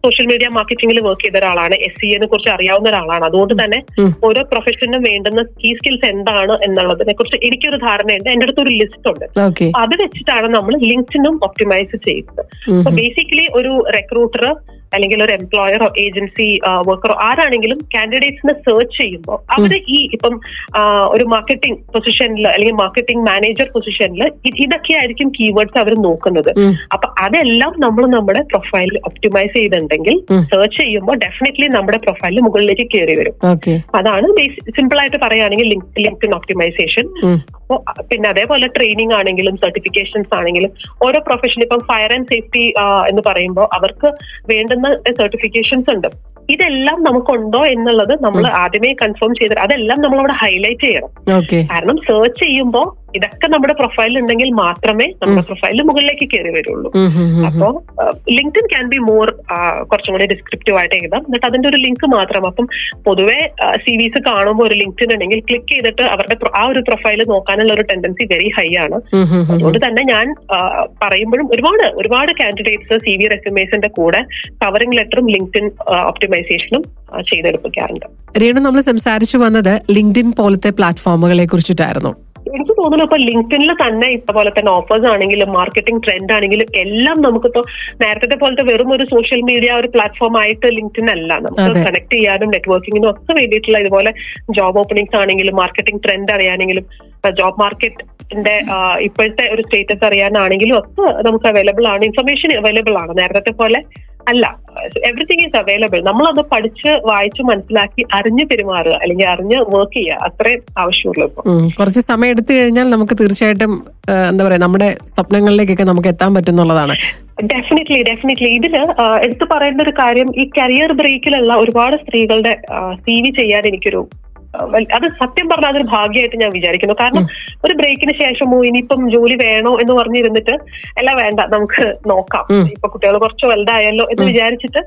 സോഷ്യൽ മീഡിയ മാർക്കറ്റിംഗിൽ വർക്ക് ചെയ്ത ഒരാളാണ്. എസ് സി എനെ കുറിച്ച് അറിയാവുന്ന ഒരാളാണ്. അതുകൊണ്ട് തന്നെ ഓരോ പ്രൊഫഷനും വേണ്ടുന്ന കീ സ്കിൽസ് എന്താണ് എന്നുള്ളതിനെ കുറിച്ച് എനിക്കൊരു ധാരണയുണ്ട്. എന്റെ അടുത്ത് ഒരു ലിസ്റ്റ് ഉണ്ട് അത് വെച്ചിട്ടാണ് നമ്മൾ ലിങ്ക്സിനും ഒപ്റ്റിമൈസ് ചെയ്യുന്നത്. അപ്പൊ ബേസിക്കലി ഒരു റെക്രൂട്ടർ അല്ലെങ്കിൽ ഒരു എംപ്ലോയറോ ഏജൻസി വർക്കറോ ആരാണെങ്കിലും കാൻഡിഡേറ്റ്സിനെ സെർച്ച് ചെയ്യുമ്പോൾ അവർ ഈ ഇപ്പം ഒരു മാർക്കറ്റിംഗ് പൊസിഷനിൽ അല്ലെങ്കിൽ മാർക്കറ്റിംഗ് മാനേജർ പൊസിഷനിൽ ഇതൊക്കെ ആയിരിക്കും കീവേഡ്സ് അവർ നോക്കുന്നത്. അപ്പൊ അതെല്ലാം നമ്മൾ നമ്മുടെ പ്രൊഫൈലിൽ ഒപ്റ്റിമൈസ് ചെയ്തിട്ടുണ്ടെങ്കിൽ. സെർച്ച് ചെയ്യുമ്പോൾ ഡെഫിനറ്റ്ലി നമ്മുടെ പ്രൊഫൈലിൽ മുകളിലേക്ക് കയറി വരും. അതാണ് സിമ്പിൾ ആയിട്ട് പറയുകയാണെങ്കിൽ ലിങ്ക് ഒപ്റ്റിമൈസേഷൻ അപ്പോ പിന്നെ അതേപോലെ ട്രെയിനിങ് ആണെങ്കിലും സർട്ടിഫിക്കേഷൻസ് ആണെങ്കിലും ഓരോ പ്രൊഫഷൻ ഇപ്പം ഫയർ ആൻഡ് സേഫ്റ്റി എന്ന് പറയുമ്പോൾ അവർക്ക് വേണ്ടുന്ന സർട്ടിഫിക്കേഷൻസ് ഉണ്ട്. ഇതെല്ലാം നമുക്കുണ്ടോ എന്നുള്ളത് നമ്മൾ ആദ്യമേ കൺഫേം ചെയ്തിട്ട് അതെല്ലാം നമ്മൾ അവിടെ ഹൈലൈറ്റ് ചെയ്യണം കാരണം സെർച്ച് ചെയ്യുമ്പോൾ ഇതൊക്കെ നമ്മുടെ പ്രൊഫൈലിൽ ഉണ്ടെങ്കിൽ മാത്രമേ നമ്മുടെ പ്രൊഫൈലിൽ മുകളിലേക്ക് കയറി വരുള്ളൂ. അപ്പോ ലിങ്ക്ഡിൻ ക്യാൻ ബി മോർ കുറച്ചും കൂടി ഡിസ്ക്രിപ്റ്റീവ് ആയിട്ട് എഴുതാം. എന്നിട്ട് അതിന്റെ ഒരു ലിങ്ക് മാത്രം. അപ്പം പൊതുവെ സി വിസ് കാണുമ്പോൾ ഒരു ലിങ്ക്ഡിൻ ഉണ്ടെങ്കിൽ ക്ലിക്ക് ചെയ്തിട്ട് അവരുടെ ആ ഒരു പ്രൊഫൈൽ നോക്കാനുള്ള ഒരു ടെൻഡൻസി വെരി ഹൈ ആണ്. അതുകൊണ്ട് തന്നെ ഞാൻ പറയുമ്പോഴും ഒരുപാട് ഒരുപാട് കാൻഡിഡേറ്റ്സ് സി വി റെസ്യൂമേസിന്റെ കൂടെ കവറിംഗ് ലെറ്ററും ലിങ്ക്ഡിൻ ഒപ്റ്റിമൈസേഷനും ചെയ്തെടുപ്പിക്കാറുണ്ട്. രേണു നമ്മൾ സംസാരിച്ചു വന്നത് ലിങ്ക്ഡിൻ പോലത്തെ പ്ലാറ്റ്ഫോമുകളെ കുറിച്ചിട്ടായിരുന്നു. എനിക്ക് തോന്നുന്നു ഇപ്പൊ ലിങ്ക്ഡിനിൽ തന്നെ ഇതുപോലെ തന്നെ ഓഫേഴ്സ് ആണെങ്കിലും മാർക്കറ്റിംഗ് ട്രെൻഡ് ആണെങ്കിലും എല്ലാം നമുക്കിപ്പോ നേരത്തെ പോലത്തെ വെറും ഒരു സോഷ്യൽ മീഡിയ ഒരു പ്ലാറ്റ്ഫോം ആയിട്ട് ലിങ്ക്ഡിൻ അല്ല നമുക്ക് കണക്ട് ചെയ്യാനും നെറ്റ്വർക്കിങ്ങിനും ഒക്കെ വേണ്ടിയിട്ടുള്ള ഇതുപോലെ ജോബ് ഓപ്പണിങ്സ് ആണെങ്കിലും മാർക്കറ്റിംഗ് ട്രെൻഡ് അറിയാനെങ്കിലും ജോബ് മാർക്കറ്റിന്റെ ഇപ്പോഴത്തെ ഒരു സ്റ്റേറ്റസ് അറിയാനാണെങ്കിലും ഒക്കെ നമുക്ക് അവൈലബിൾ ആണ്. ഇൻഫർമേഷൻ അവൈലബിൾ ആണ്. നേരത്തെ പോലെ അല്ല. എവറിത്തിങ് ഈസ് അവൈലബിൾ നമ്മളത് പഠിച്ച് വായിച്ച് മനസ്സിലാക്കി അറിഞ്ഞ് പെരുമാറുക അല്ലെങ്കിൽ അറിഞ്ഞ് വർക്ക് ചെയ്യുക. അത്രയും ആവശ്യമുള്ളൂ കുറച്ച് സമയം എടുത്തു കഴിഞ്ഞാൽ നമുക്ക് തീർച്ചയായിട്ടും എന്താ പറയാ നമ്മുടെ സ്വപ്നങ്ങളിലേക്കൊക്കെ നമുക്ക് എത്താൻ പറ്റുന്നുള്ളതാണ്. ഡെഫിനറ്റ്ലി ഡെഫിനറ്റ്ലി ഇതിൽ എടുത്തു പറയേണ്ട ഒരു കാര്യം ഈ കരിയർ ബ്രേക്കിലുള്ള ഒരുപാട് സ്ത്രീകളുടെ സി വി ചെയ്യാൻ എനിക്കൊരു അത് സത്യം പറഞ്ഞാൽ അതൊരു ഭാഗ്യമായിട്ട് ഞാൻ വിചാരിക്കുന്നു. കാരണം ഒരു ബ്രേക്കിന് ശേഷമോ ഇനിയിപ്പം ജോലി വേണോ എന്ന് പറഞ്ഞിരുന്നിട്ട് എല്ലാം വേണ്ട നമുക്ക് നോക്കാം. ഇപ്പൊ കുട്ടികൾ കുറച്ച് വലുതായല്ലോ എന്ന് വിചാരിച്ചിട്ട്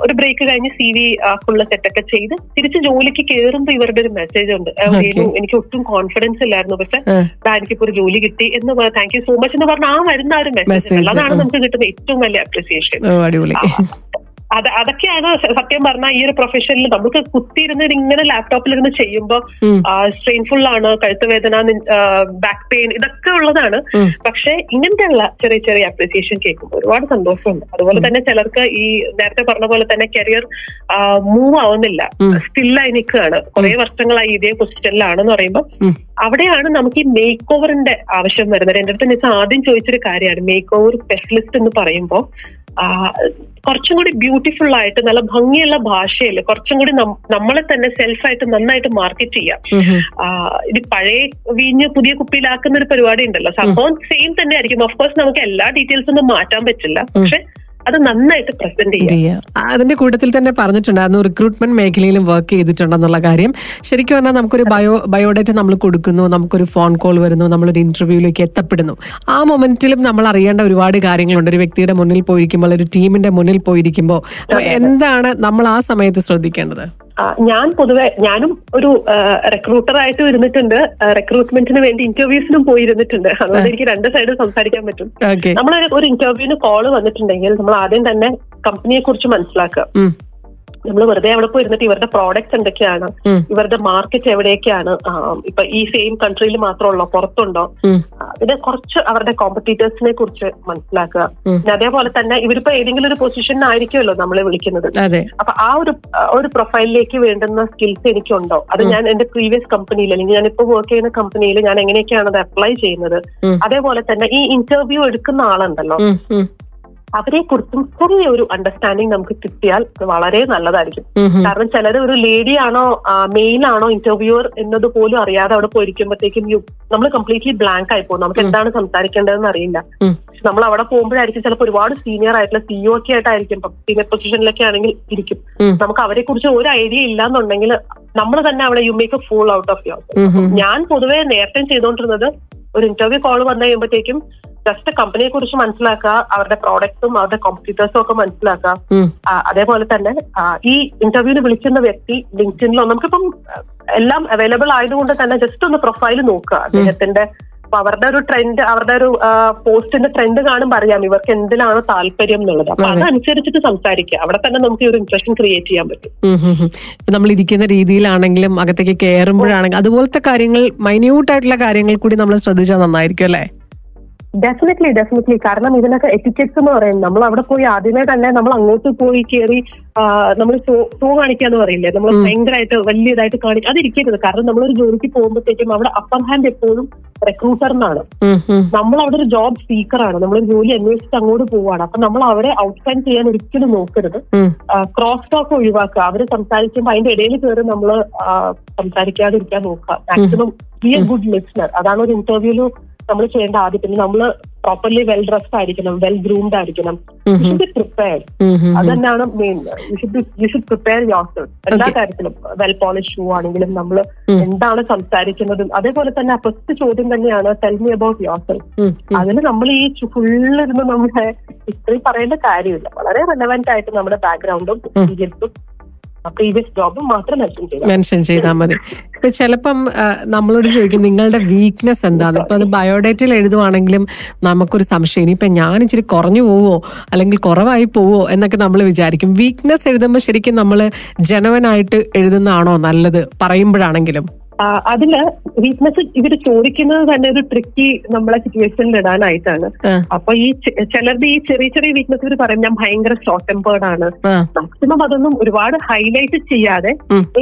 ഒരു ബ്രേക്ക് കഴിഞ്ഞ് സി വി ഫുള്ള് സെറ്റൊക്കെ ചെയ്ത് തിരിച്ച് ജോലിക്ക് കയറുമ്പോൾ ഇവരുടെ ഒരു മെസ്സേജ് ഉണ്ട്. എനിക്ക് ഒട്ടും കോൺഫിഡൻസ് ഇല്ലായിരുന്നു. പക്ഷെ. എനിക്കിപ്പോ ഒരു ജോലി കിട്ടി എന്ന് താങ്ക് യു സോ മച്ച് എന്ന് പറഞ്ഞ ആ വരുന്ന ആ ഒരു മെസ്സേജ് അതാണ് നമുക്ക് കിട്ടുന്ന ഏറ്റവും വലിയ അപ്രിസിയേഷൻ അത് അതൊക്കെയാണ് സത്യം പറഞ്ഞാൽ ഈ ഒരു പ്രൊഫഷനിൽ നമുക്ക് കുത്തിയിരുന്ന് ഇങ്ങനെ ലാപ്ടോപ്പിൽ ഇരുന്ന് ചെയ്യുമ്പോൾ സ്ട്രെയിൻഫുൾ ആണ് കഴുത്ത് വേദന ബാക്ക് പെയിൻ ഇതൊക്കെ ഉള്ളതാണ്. പക്ഷെ ഇങ്ങനത്തെയുള്ള ചെറിയ ചെറിയ അപ്രിസിയേഷൻ കേൾക്കുമ്പോൾ ഒരുപാട് സന്തോഷമുണ്ട്. അതുപോലെ തന്നെ ചിലർക്ക് ഈ നേരത്തെ പറഞ്ഞ പോലെ തന്നെ കരിയർ മൂവ് ആവുന്നില്ല. സ്റ്റില്ലായി നിൽക്കുകയാണ്. കുറെ വർഷങ്ങളായി ഇതേ പൊസിഷനിലാണെന്ന് പറയുമ്പോൾ അവിടെയാണ് നമുക്ക് ഈ മേക്ക് ഓവറിന്റെ ആവശ്യം വരുന്നത്. എന്റെ അടുത്ത് ആദ്യം ചോദിച്ചൊരു കാര്യമാണ്. മേക്ക് ഓവർ സ്പെഷ്യലിസ്റ്റ് എന്ന് പറയുമ്പോൾ കുറച്ചും കൂടി ബ്യൂട്ടിഫുൾ ആയിട്ട് നല്ല ഭംഗിയുള്ള ഭാഷയിൽ കുറച്ചും കൂടി നമ്മളെ തന്നെ സെൽഫായിട്ട് നന്നായിട്ട് മാർക്കറ്റ് ചെയ്യാം. ഇത് പഴയ വീഞ്ഞ് പുതിയ കുപ്പിയിലാക്കുന്ന ഒരു പരിപാടി ഉണ്ടല്ലോ. സംഭവം സെയിം തന്നെ ആയിരിക്കും ഓഫ് കോഴ്സ് നമുക്ക് എല്ലാ ഡീറ്റെയിൽസ് ഒന്നും മാറ്റാൻ പറ്റില്ല. പക്ഷെ അത് നന്നായിട്ട് പ്രസന്റ് ചെയ്യാം. അതിന്റെ കൂട്ടത്തിൽ തന്നെ പറഞ്ഞിട്ടുണ്ടായിരുന്നു റിക്രൂട്ട്മെന്റ് മേഖലയിലും വർക്ക് ചെയ്തിട്ടുണ്ടെന്നുള്ള കാര്യം. ശരിക്കും പറഞ്ഞാൽ നമുക്കൊരു ബയോ ബയോഡേറ്റ നമ്മൾ കൊടുക്കുന്നു നമുക്കൊരു ഫോൺ കോൾ വരുന്നു നമ്മളൊരു ഇന്റർവ്യൂവിലേക്ക് എത്തപ്പെടുന്നു. ആ മൊമെന്റിലും നമ്മൾ അറിയേണ്ട ഒരുപാട് കാര്യങ്ങളുണ്ട്. ഒരു വ്യക്തിയുടെ മുന്നിൽ പോയിരിക്കുമ്പോൾ ഒരു ടീമിന്റെ മുന്നിൽ പോയിരിക്കുമ്പോൾ. എന്താണ് നമ്മൾ ആ സമയത്ത് ശ്രദ്ധിക്കേണ്ടത്? ആ, ഞാൻ പൊതുവെ ഞാനും ഒരു റിക്രൂട്ടർ ആയിട്ട് ഇരുന്നിട്ടുണ്ട്. റിക്രൂട്ട്മെന്റിന് വേണ്ടി ഇന്റർവ്യൂസിനും പോയിരുന്നിട്ടുണ്ട്. അതുകൊണ്ട് എനിക്ക് രണ്ട് സൈഡ് സംസാരിക്കാൻ പറ്റും. നമ്മളൊരു നമ്മൾ ഒരു ഇന്റർവ്യൂവിന് കോൾ വന്നിട്ടുണ്ടെങ്കിൽ നമ്മൾ ആദ്യം തന്നെ കമ്പനിയെ കുറിച്ച് മനസ്സിലാക്കുക. നമ്മൾ വെറുതെ അവിടെ പോയി ഇരുന്നിട്ട് ഇവരുടെ പ്രോഡക്റ്റ്സ് എന്തൊക്കെയാണ്? ഇവരുടെ മാർക്കറ്റ് എവിടെയൊക്കെയാണ് ഇപ്പൊ ഈ സെയിം കൺട്രിയിൽ മാത്രമുള്ളോ പുറത്തുണ്ടോ. പിന്നെ കുറച്ച് അവരുടെ കോമ്പറ്റീറ്റേഴ്സിനെ കുറിച്ച് മനസ്സിലാക്കുക. പിന്നെ അതേപോലെ തന്നെ ഇവരിപ്പോ ഏതെങ്കിലും ഒരു പൊസിഷനിലായിരിക്കുമല്ലോ നമ്മളെ വിളിക്കുന്നത്. അപ്പൊ ആ ഒരു ഒരു പ്രൊഫൈലിലേക്ക് വേണ്ടുന്ന സ്കിൽസ് എനിക്കുണ്ടോ? അത് ഞാൻ എന്റെ പ്രീവിയസ് കമ്പനിയിൽ അല്ലെങ്കിൽ ഞാൻ ഇപ്പോൾ വർക്ക് ചെയ്യുന്ന കമ്പനിയിൽ ഞാൻ എങ്ങനെയൊക്കെയാണ് അത് അപ്ലൈ ചെയ്യുന്നത്? അതേപോലെ തന്നെ ഈ ഇന്റർവ്യൂ എടുക്കുന്ന ആളുണ്ടല്ലോ. അവരെ കുറിച്ചും ചെറിയൊരു അണ്ടർസ്റ്റാൻഡിങ് നമുക്ക് കിട്ടിയാൽ വളരെ നല്ലതായിരിക്കും. കാരണം ചിലർ ഒരു ലേഡി ആണോ മെയിൽ ആണോ ഇന്റർവ്യൂർ എന്നത് പോലും അറിയാതെ അവിടെ പോയിരിക്കുമ്പോഴത്തേക്കും യു നമ്മൾ കംപ്ലീറ്റ്ലി ബ്ലാങ്ക് ആയി പോകും നമുക്ക് എന്താണ് സംസാരിക്കേണ്ടതെന്ന് അറിയില്ല. നമ്മൾ അവിടെ പോകുമ്പോഴായിരിക്കും ചിലപ്പോൾ ഒരുപാട് സീനിയർ ആയിട്ടുള്ള സിഇഒ ഒക്കെ ആയിട്ടായിരിക്കും. സീനിയർ പൊസിഷനിലൊക്കെ ആണെങ്കിൽ ഇരിക്കും. നമുക്ക് അവരെ കുറിച്ച് ഒരു ഐഡിയ ഇല്ലാന്നുണ്ടെങ്കിൽ നമ്മൾ തന്നെ അവിടെ you make a fool out of um. ഞാൻ പൊതുവേ നേരത്തെ ചെയ്തുകൊണ്ടിരുന്നത് ഒരു ഇന്റർവ്യൂ കോൾ വന്നു കഴിയുമ്പോഴത്തേക്കും ജസ്റ്റ് കമ്പനിയെ കുറിച്ച് മനസ്സിലാക്കുക അവരുടെ പ്രോഡക്റ്റും അവരുടെ കോമ്പറ്റീറ്റേഴ്സും ഒക്കെ മനസ്സിലാക്കുക. അതേപോലെ തന്നെ ഈ ഇന്റർവ്യൂവിന് വിളിക്കുന്ന വ്യക്തി ലിങ്ക്ഡിനിലോ നമുക്കിപ്പം എല്ലാം അവൈലബിൾ ആയതുകൊണ്ട് തന്നെ ജസ്റ്റ് ഒന്ന് പ്രൊഫൈൽ നോക്കുക. അദ്ദേഹത്തിന്റെ അപ്പൊ അവരുടെ ഒരു ട്രെൻഡ് അവരുടെ ഒരു പോസ്റ്റിന്റെ ട്രെൻഡ് കാണുമ്പോൾ അറിയാം ഇവർക്ക് എന്തിനാണ് താല്പര്യം എന്നുള്ളത്. അപ്പൊ അതനുസരിച്ചിട്ട് സംസാരിക്കുക. അവിടെ തന്നെ നമുക്ക് ഈ ഒരു ഇംപ്രഷൻ ക്രിയേറ്റ് ചെയ്യാൻ പറ്റും. നമ്മൾ ഇരിക്കുന്ന രീതിയിലാണെങ്കിലും അകത്തേക്ക് കയറുമ്പോഴാണെങ്കിലും അതുപോലത്തെ കാര്യങ്ങൾ മൈന്യൂട്ട് ആയിട്ടുള്ള കാര്യങ്ങൾ കൂടി നമ്മൾ ശ്രദ്ധിച്ചാൽ നന്നായിരിക്കും അല്ലേ? ഡെഫിനറ്റ്ലി ഡെഫിനറ്റ്ലി കാരണം ഇതിനൊക്കെ എറ്റിക്കറ്റ്സ് എന്ന് പറയും നമ്മൾ അവിടെ പോയി ആദ്യമേ തന്നെ നമ്മൾ അങ്ങോട്ട് പോയി കയറി നമ്മൾ ഷോ കാണിക്കാന്ന് പറയില്ലേ? നമ്മൾ. ഭയങ്കരമായിട്ട് വലിയതായിട്ട് കാണിക്കുക അതിരിക്കരുത്. കാരണം നമ്മളൊരു ജോലിക്ക് പോകുമ്പോഴത്തേക്കും അവിടെ അപ്പർ ഹാൻഡ് എപ്പോഴും റിക്രൂട്ടറിനാണ്. നമ്മൾ അവിടെ ഒരു ജോബ് സീക്കറാണ് നമ്മളൊരു ജോലി അന്വേഷിച്ച് അങ്ങോട്ട് പോവാണ്. അപ്പൊ നമ്മൾ അവരെ ഔട്ട്സ്റ്റാൻഡ് ചെയ്യാൻ ഒരിക്കലും നോക്കരുത്. ക്രോസ് ടോക്ക് ഒഴിവാക്കുക. അവർ സംസാരിക്കുമ്പോൾ അതിന്റെ ഇടയിൽ കയറി നമ്മൾ സംസാരിക്കാതിരിക്കാൻ നോക്കുക. Maximum be a good listener അതാണ് ഒരു ഇന്റർവ്യൂൽ നമ്മൾ ചെയ്യേണ്ട ആദ്യം പിന്നെ നമ്മൾ പ്രോപ്പർലി വെൽ ഡ്രസ്ഡ് ആയിരിക്കണം വെൽ ഗ്രൂംഡ് ആയിരിക്കണം. യു ഷുഡ് ബി പ്രിപ്പയർഡ് ഉം ഉം ഉം. അത് തന്നെയാണ് main you should you should prepare yourself എല്ലാ കാര്യത്തിലും വെൽ പോളിഷ് ഷൂ ആണെങ്കിലും നമ്മൾ എന്താണ് സംസാരിക്കുന്നതും അതേപോലെ തന്നെ ഫസ്റ്റ് ചോദ്യം തന്നെയാണ് tell me about yourself. അതിന് നമ്മൾ ഈ ഫുള്ളിരുന്ന് നമ്മുടെ ഇത്രയും പറയേണ്ട കാര്യമില്ല. വളരെ റെലവെന്റ് ആയിട്ട് നമ്മുടെ ബാക്ക്ഗ്രൗണ്ടും എക്സ്പീരിയൻസും പ്രീവിയസ് ജോബ് മാത്രം മെൻഷൻ ചെയ്താൽ മതി. ഇപ്പൊ ചിലപ്പം നമ്മളോട് ചോദിക്കും നിങ്ങളുടെ വീക്ക്നെസ് എന്താണ്? ഇപ്പൊ അത് ബയോഡേറ്റയിൽ എഴുതുവാണെങ്കിലും നമുക്കൊരു സംശയം. ഇനിയിപ്പൊ ഞാൻ ഇച്ചിരി കുറഞ്ഞു പോവോ അല്ലെങ്കിൽ കുറവായി പോവോ എന്നൊക്കെ നമ്മൾ വിചാരിക്കും. വീക്ക്നെസ് എഴുതുമ്പോൾ ശരിക്കും നമ്മൾ ജനവനായിട്ട് എഴുതുന്നതാണോ നല്ലത് പറയുമ്പോഴാണെങ്കിലും? അതിൽ വീക്ക്നെസ് ഇവർ ചോദിക്കുന്നത് തന്നെ ഒരു ട്രിക്കി നമ്മളെ സിറ്റുവേഷനിൽ ഇടാനായിട്ടാണ്. അപ്പൊ ഈ ചിലരുടെ ഈ ചെറിയ ചെറിയ വീക്ക്നെസ് ഇവർ പറയും ഞാൻ ഭയങ്കര ഷോർട്ട് ടെമ്പേർഡ് ആണ് മാക്സിമം അതൊന്നും ഒരുപാട് ഹൈലൈറ്റ് ചെയ്യാതെ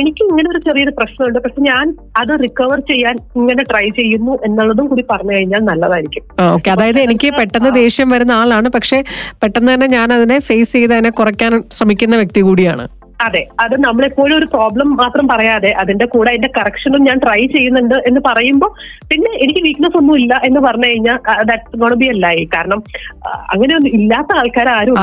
എനിക്ക് ഇങ്ങനെ ഒരു ചെറിയൊരു പ്രശ്നമുണ്ട്. പക്ഷെ ഞാൻ അത് റിക്കവർ ചെയ്യാൻ ഇങ്ങനെ ട്രൈ ചെയ്യുന്നു എന്നുള്ളതും കൂടി പറഞ്ഞു കഴിഞ്ഞാൽ നല്ലതായിരിക്കും. ഓക്കെ അതായത് എനിക്ക് പെട്ടെന്ന് ദേഷ്യം വരുന്ന ആളാണ്. പക്ഷെ പെട്ടെന്ന് തന്നെ ഞാൻ അതിനെ ഫേസ് ചെയ്ത് അതിനെ കുറയ്ക്കാൻ ശ്രമിക്കുന്ന വ്യക്തി കൂടിയാണ്. അതെ അത് നമ്മളെപ്പോഴും ഒരു പ്രോബ്ലം മാത്രം പറയാതെ അതിന്റെ കൂടെ അതിന്റെ കറക്ഷനും ഞാൻ ട്രൈ ചെയ്യുന്നുണ്ട് എന്ന് പറയുമ്പോൾ പിന്നെ എനിക്ക് വീക്ക്നെസ് ഒന്നും ഇല്ല എന്ന് പറഞ്ഞു കഴിഞ്ഞാൽ ദാറ്റ് ഗോൺ ബി അല്ലായി കാരണം അങ്ങനെ അങ്ങനെയൊന്നും ഇല്ലാത്ത ആൾക്കാർ ആരും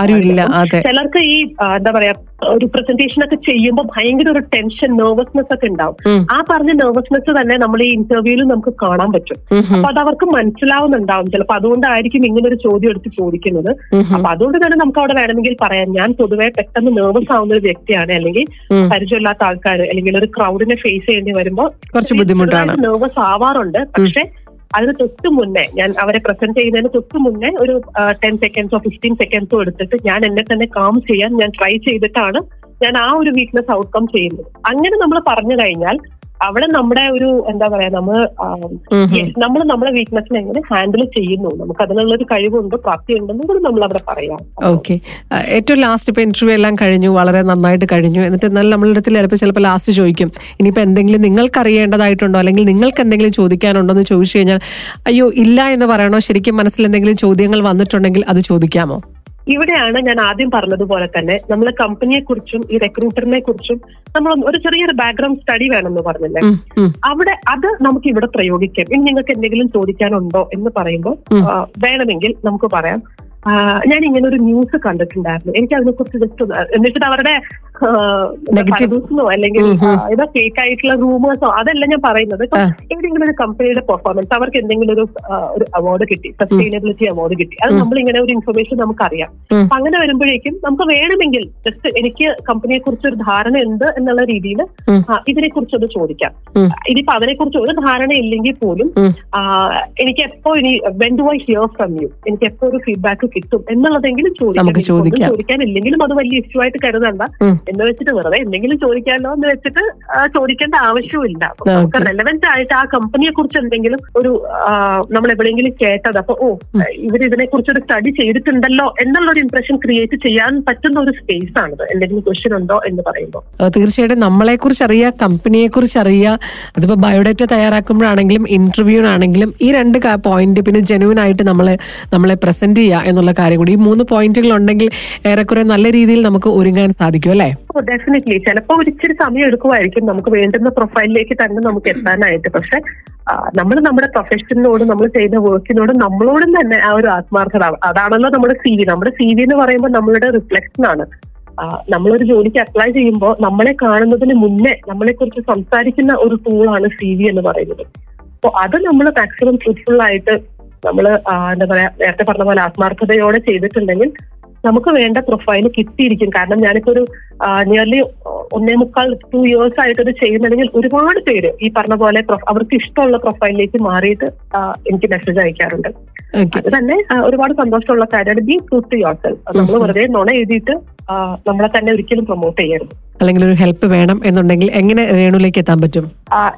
ചിലർക്ക് ഈ എന്താ പറയാ ഒരു പ്രസന്റേഷൻ ഒക്കെ ചെയ്യുമ്പോൾ ഭയങ്കര ഒരു ടെൻഷൻ നെർവസ്നെസ് ഒക്കെ ഉണ്ടാവും. ആ പറഞ്ഞ നെർവസ്നെസ് തന്നെ നമ്മൾ ഈ ഇന്റർവ്യൂവിൽ നമുക്ക് കാണാൻ പറ്റും. അപ്പൊ അത് അവർക്ക് മനസ്സിലാവുന്നുണ്ടാവും ചിലപ്പോൾ അതുകൊണ്ടായിരിക്കും ഇങ്ങനെ ഒരു ചോദ്യം എടുത്ത് ചോദിക്കുന്നത്. അപ്പൊ അതുകൊണ്ട് തന്നെ നമുക്ക് അവിടെ വേണമെങ്കിൽ പറയാം. ഞാൻ പൊതുവെ പെട്ടെന്ന് നെർവസ് ആവുന്ന ഒരു വ്യക്തിയാണ്. അല്ലെങ്കിൽ. പരിചയമില്ലാത്ത ആൾക്കാർ അല്ലെങ്കിൽ ഒരു ക്രൗഡിനെ ഫേസ് ചെയ്യേണ്ടി വരുമ്പോൾ കുറച്ച് ബുദ്ധിമുട്ടാണ്. നെർവസ് ആവാറുണ്ട്. പക്ഷെ അതിന് തൊട്ട് മുന്നേ ഞാൻ അവരെ പ്രസന്റ് ചെയ്യുന്നതിന് തൊട്ട് മുന്നേ ഒരു ടെൻ സെക്കൻഡ്സോ ഫിഫ്റ്റീൻ സെക്കൻഡ്സോ എടുത്തിട്ട് ഞാൻ എന്നെ തന്നെ കാം ചെയ്യാൻ ഞാൻ ട്രൈ ചെയ്തിട്ടാണ് ഞാൻ ആ ഒരു വീക്ക്നെസ് ഔട്ട്കം ചെയ്യുന്നത്. അങ്ങനെ നമ്മൾ പറഞ്ഞു കഴിഞ്ഞാൽ അവിടെ നമ്മുടെ ഒരു എന്താ പറയാ നമ്മൾ. നമ്മൾ നമ്മുടെ വീക്ക്നെസ്സിനെ എങ്ങനെ ഹാൻഡിൽ ചെയ്യുന്നു. നമുക്ക് അതിനുള്ള ഒരു കഴിവുണ്ട് പ്രാപ്തി ഉണ്ടെന്നും കൂടി നമ്മൾ അവിടെ പറയാം ഓക്കെ ഏറ്റവും ലാസ്റ്റ് ഇപ്പൊ ഇന്റർവ്യൂ എല്ലാം കഴിഞ്ഞു വളരെ നന്നായിട്ട് കഴിഞ്ഞു. എന്നിട്ട് എന്നാലും നമ്മളുടെ അടുത്ത് ചിലപ്പോൾ ചിലപ്പോൾ ലാസ്റ്റ് ചോദിക്കും. ഇനിയിപ്പോൾ എന്തെങ്കിലും നിങ്ങൾക്ക് അറിയേണ്ടതായിട്ടുണ്ടോ അല്ലെങ്കിൽ നിങ്ങൾക്ക് എന്തെങ്കിലും ചോദിക്കാനുണ്ടോ എന്ന് ചോദിച്ചു കഴിഞ്ഞാൽ അയ്യോ ഇല്ല എന്ന് പറയണോ? ശരിക്കും മനസ്സിൽ എന്തെങ്കിലും ചോദ്യങ്ങൾ വന്നിട്ടുണ്ടെങ്കിൽ അത് ചോദിക്കാമോ? ഇവിടെയാണ് ഞാൻ ആദ്യം പറഞ്ഞതുപോലെ തന്നെ നമ്മൾ കമ്പനിയെ കുറിച്ചും ഈ റിക്രൂട്ടറിനെ കുറിച്ചും നമ്മൾ ഒരു ചെറിയൊരു ബാക്ക്ഗ്രൗണ്ട് സ്റ്റഡി വേണമെന്ന് പറഞ്ഞില്ലേ? അവിടെ അത് നമുക്ക് ഇവിടെ പ്രയോഗിക്കാം. ഇനി നിങ്ങൾക്ക് എന്തെങ്കിലും ചോദിക്കാനുണ്ടോ എന്ന് പറയുമ്പോൾ വേണമെങ്കിൽ നമുക്ക് പറയാം. ഞാൻ ഇങ്ങനെ ഒരു ന്യൂസ് കണ്ടിട്ടുണ്ടായിരുന്നു. എനിക്ക് അതിനെ കുറിച്ച് ജസ്റ്റ് എന്നിട്ട് അവരുടെ നെഗറ്റീവ്സോ അല്ലെങ്കിൽ ഏതോ ഫേക്ക് ആയിട്ടുള്ള റൂമേഴ്സോ അതല്ല ഞാൻ പറയുന്നത്. ഏതെങ്കിലും ഒരു കമ്പനിയുടെ പെർഫോമൻസ് അവർക്ക് എന്തെങ്കിലും ഒരു ഒരു അവാർഡ് കിട്ടി സസ്റ്റൈനബിലിറ്റി അവാർഡ് കിട്ടി. അത് നമ്മൾ ഇങ്ങനെ ഒരു ഇൻഫർമേഷൻ നമുക്കറിയാം. അറിയാം അപ്പൊ അങ്ങനെ വരുമ്പോഴേക്കും നമുക്ക് വേണമെങ്കിൽ ജസ്റ്റ് എനിക്ക് കമ്പനിയെ കുറിച്ച് ഒരു ധാരണ ഉണ്ട് എന്നുള്ള രീതിയിൽ. ഇതിനെ കുറിച്ചൊന്ന് ചോദിക്കാം. ഇതിപ്പോ അവരെ കുറിച്ച് ഒരു ധാരണ ഇല്ലെങ്കിൽ പോലും എനിക്ക് എപ്പോ ഇനി when do I hear from you എനിക്ക് എപ്പോ ഒരു ഫീഡ്ബാക്ക് കിട്ടും എന്നുള്ളതെങ്കിലും ചോദിക്കാം. ചോദിക്കാൻ ഇല്ലെങ്കിലും ചോദിക്കാനില്ലെങ്കിലും അത് വലിയ ഇഷ്യൂ ആയിട്ട് കരുതണ്ട. എന്ന് വെച്ചിട്ട് വെറുതെ എന്തെങ്കിലും ചോദിക്കാമല്ലോ എന്ന് വെച്ചിട്ട് ചോദിക്കേണ്ട ആവശ്യമില്ല. നമുക്ക് റെലവെന്റ് ആയിട്ട് ആ കമ്പനിയെ കുറിച്ച് എന്തെങ്കിലും ഒരു നമ്മൾ എവിടെയെങ്കിലും കേട്ടത്. അപ്പൊ ഓ ഇവർ ഇതിനെ കുറിച്ച് ഒരു സ്റ്റഡി ചെയ്തിട്ടുണ്ടല്ലോ എന്നുള്ള ഒരു ഇംപ്രഷൻ ക്രിയേറ്റ് ചെയ്യാൻ പറ്റുന്ന ഒരു സ്പേസ് ആണിത്. എന്തെങ്കിലും ക്വസ്റ്റ്യൻ ഉണ്ടോ എന്ന് പറയുമ്പോൾ തീർച്ചയായിട്ടും നമ്മളെ കുറിച്ച് അറിയാം കമ്പനിയെ കുറിച്ച് അറിയാം അതിപ്പോ ബയോഡേറ്റ തയ്യാറാക്കുമ്പോഴാണെങ്കിലും ഇന്റർവ്യൂവിനാണെങ്കിലും ഈ രണ്ട് പോയിന്റ് പിന്നെ ജെനുവിൻ ആയിട്ട് നമ്മളെ നമ്മളെ പ്രസന്റ് ചെയ്യുക എന്നുള്ള കാര്യം കൂടി. ഈ മൂന്ന് പോയിന്റുകൾ ഉണ്ടെങ്കിൽ ഏറെക്കുറെ നല്ല രീതിയിൽ നമുക്ക് ഒരുങ്ങാൻ സാധിക്കും അല്ലേ? ഡെഫിനറ്റ്ലി ചിലപ്പോൾ ഒരിച്ചിരി സമയം എടുക്കുമായിരിക്കും നമുക്ക് വേണ്ടുന്ന പ്രൊഫൈലിലേക്ക് തന്നെ നമുക്ക് എത്താനായിട്ട്. പക്ഷെ നമ്മൾ നമ്മുടെ പ്രൊഫഷനോട് നമ്മൾ ചെയ്യുന്ന വർക്കിനോട് നമ്മളോടും തന്നെ ആ ഒരു ആത്മാർത്ഥത. അതാണല്ലോ നമ്മുടെ സി വി നമ്മുടെ സി വി എന്ന് പറയുമ്പോൾ നമ്മളുടെ റിഫ്ലക്ഷൻ ആണ്. നമ്മളൊരു ജോലിക്ക് അപ്ലൈ ചെയ്യുമ്പോൾ നമ്മളെ കാണുന്നതിന് മുന്നേ നമ്മളെ കുറിച്ച് സംസാരിക്കുന്ന ഒരു ടൂളാണ് സി വി എന്ന് പറയുന്നത്. അപ്പൊ അത് നമ്മൾ മാക്സിമം ട്രൂത്ത്ഫുൾ ആയിട്ട് നമ്മൾ എന്താ പറയാ നേരത്തെ പറഞ്ഞ പോലെ ആത്മാർത്ഥതയോടെ ചെയ്തിട്ടുണ്ടെങ്കിൽ നമുക്ക് വേണ്ട പ്രൊഫൈൽ കിട്ടിയിരിക്കും. കാരണം ഞാനിപ്പോ ഒരു നിയർലി ഒന്നേ മുക്കാൽ ടു ഇയേഴ്സ് ആയിട്ട് ഇത് ചെയ്യുന്നുണ്ടെങ്കിൽ ഒരുപാട് പേര് ഈ പറഞ്ഞ പോലെ അവർക്ക് ഇഷ്ടമുള്ള പ്രൊഫൈലിലേക്ക് മാറിയിട്ട് എനിക്ക് മെസ്സേജ് അയക്കാറുണ്ട്. അത് തന്നെ ഒരുപാട് സന്തോഷമുള്ള കാര്യമാണ്. Be true to yourself നമ്മൾ വെറുതെ നുണ എഴുതിയിട്ട് നമ്മളെ തന്നെ ഒരിക്കലും പ്രൊമോട്ട് ചെയ്യരുത്. അല്ലെങ്കിൽ ഒരു ഹെൽപ്പ് വേണം എന്നുണ്ടെങ്കിൽ എങ്ങനെ രേണുവിലേക്ക് എത്താൻ പറ്റും?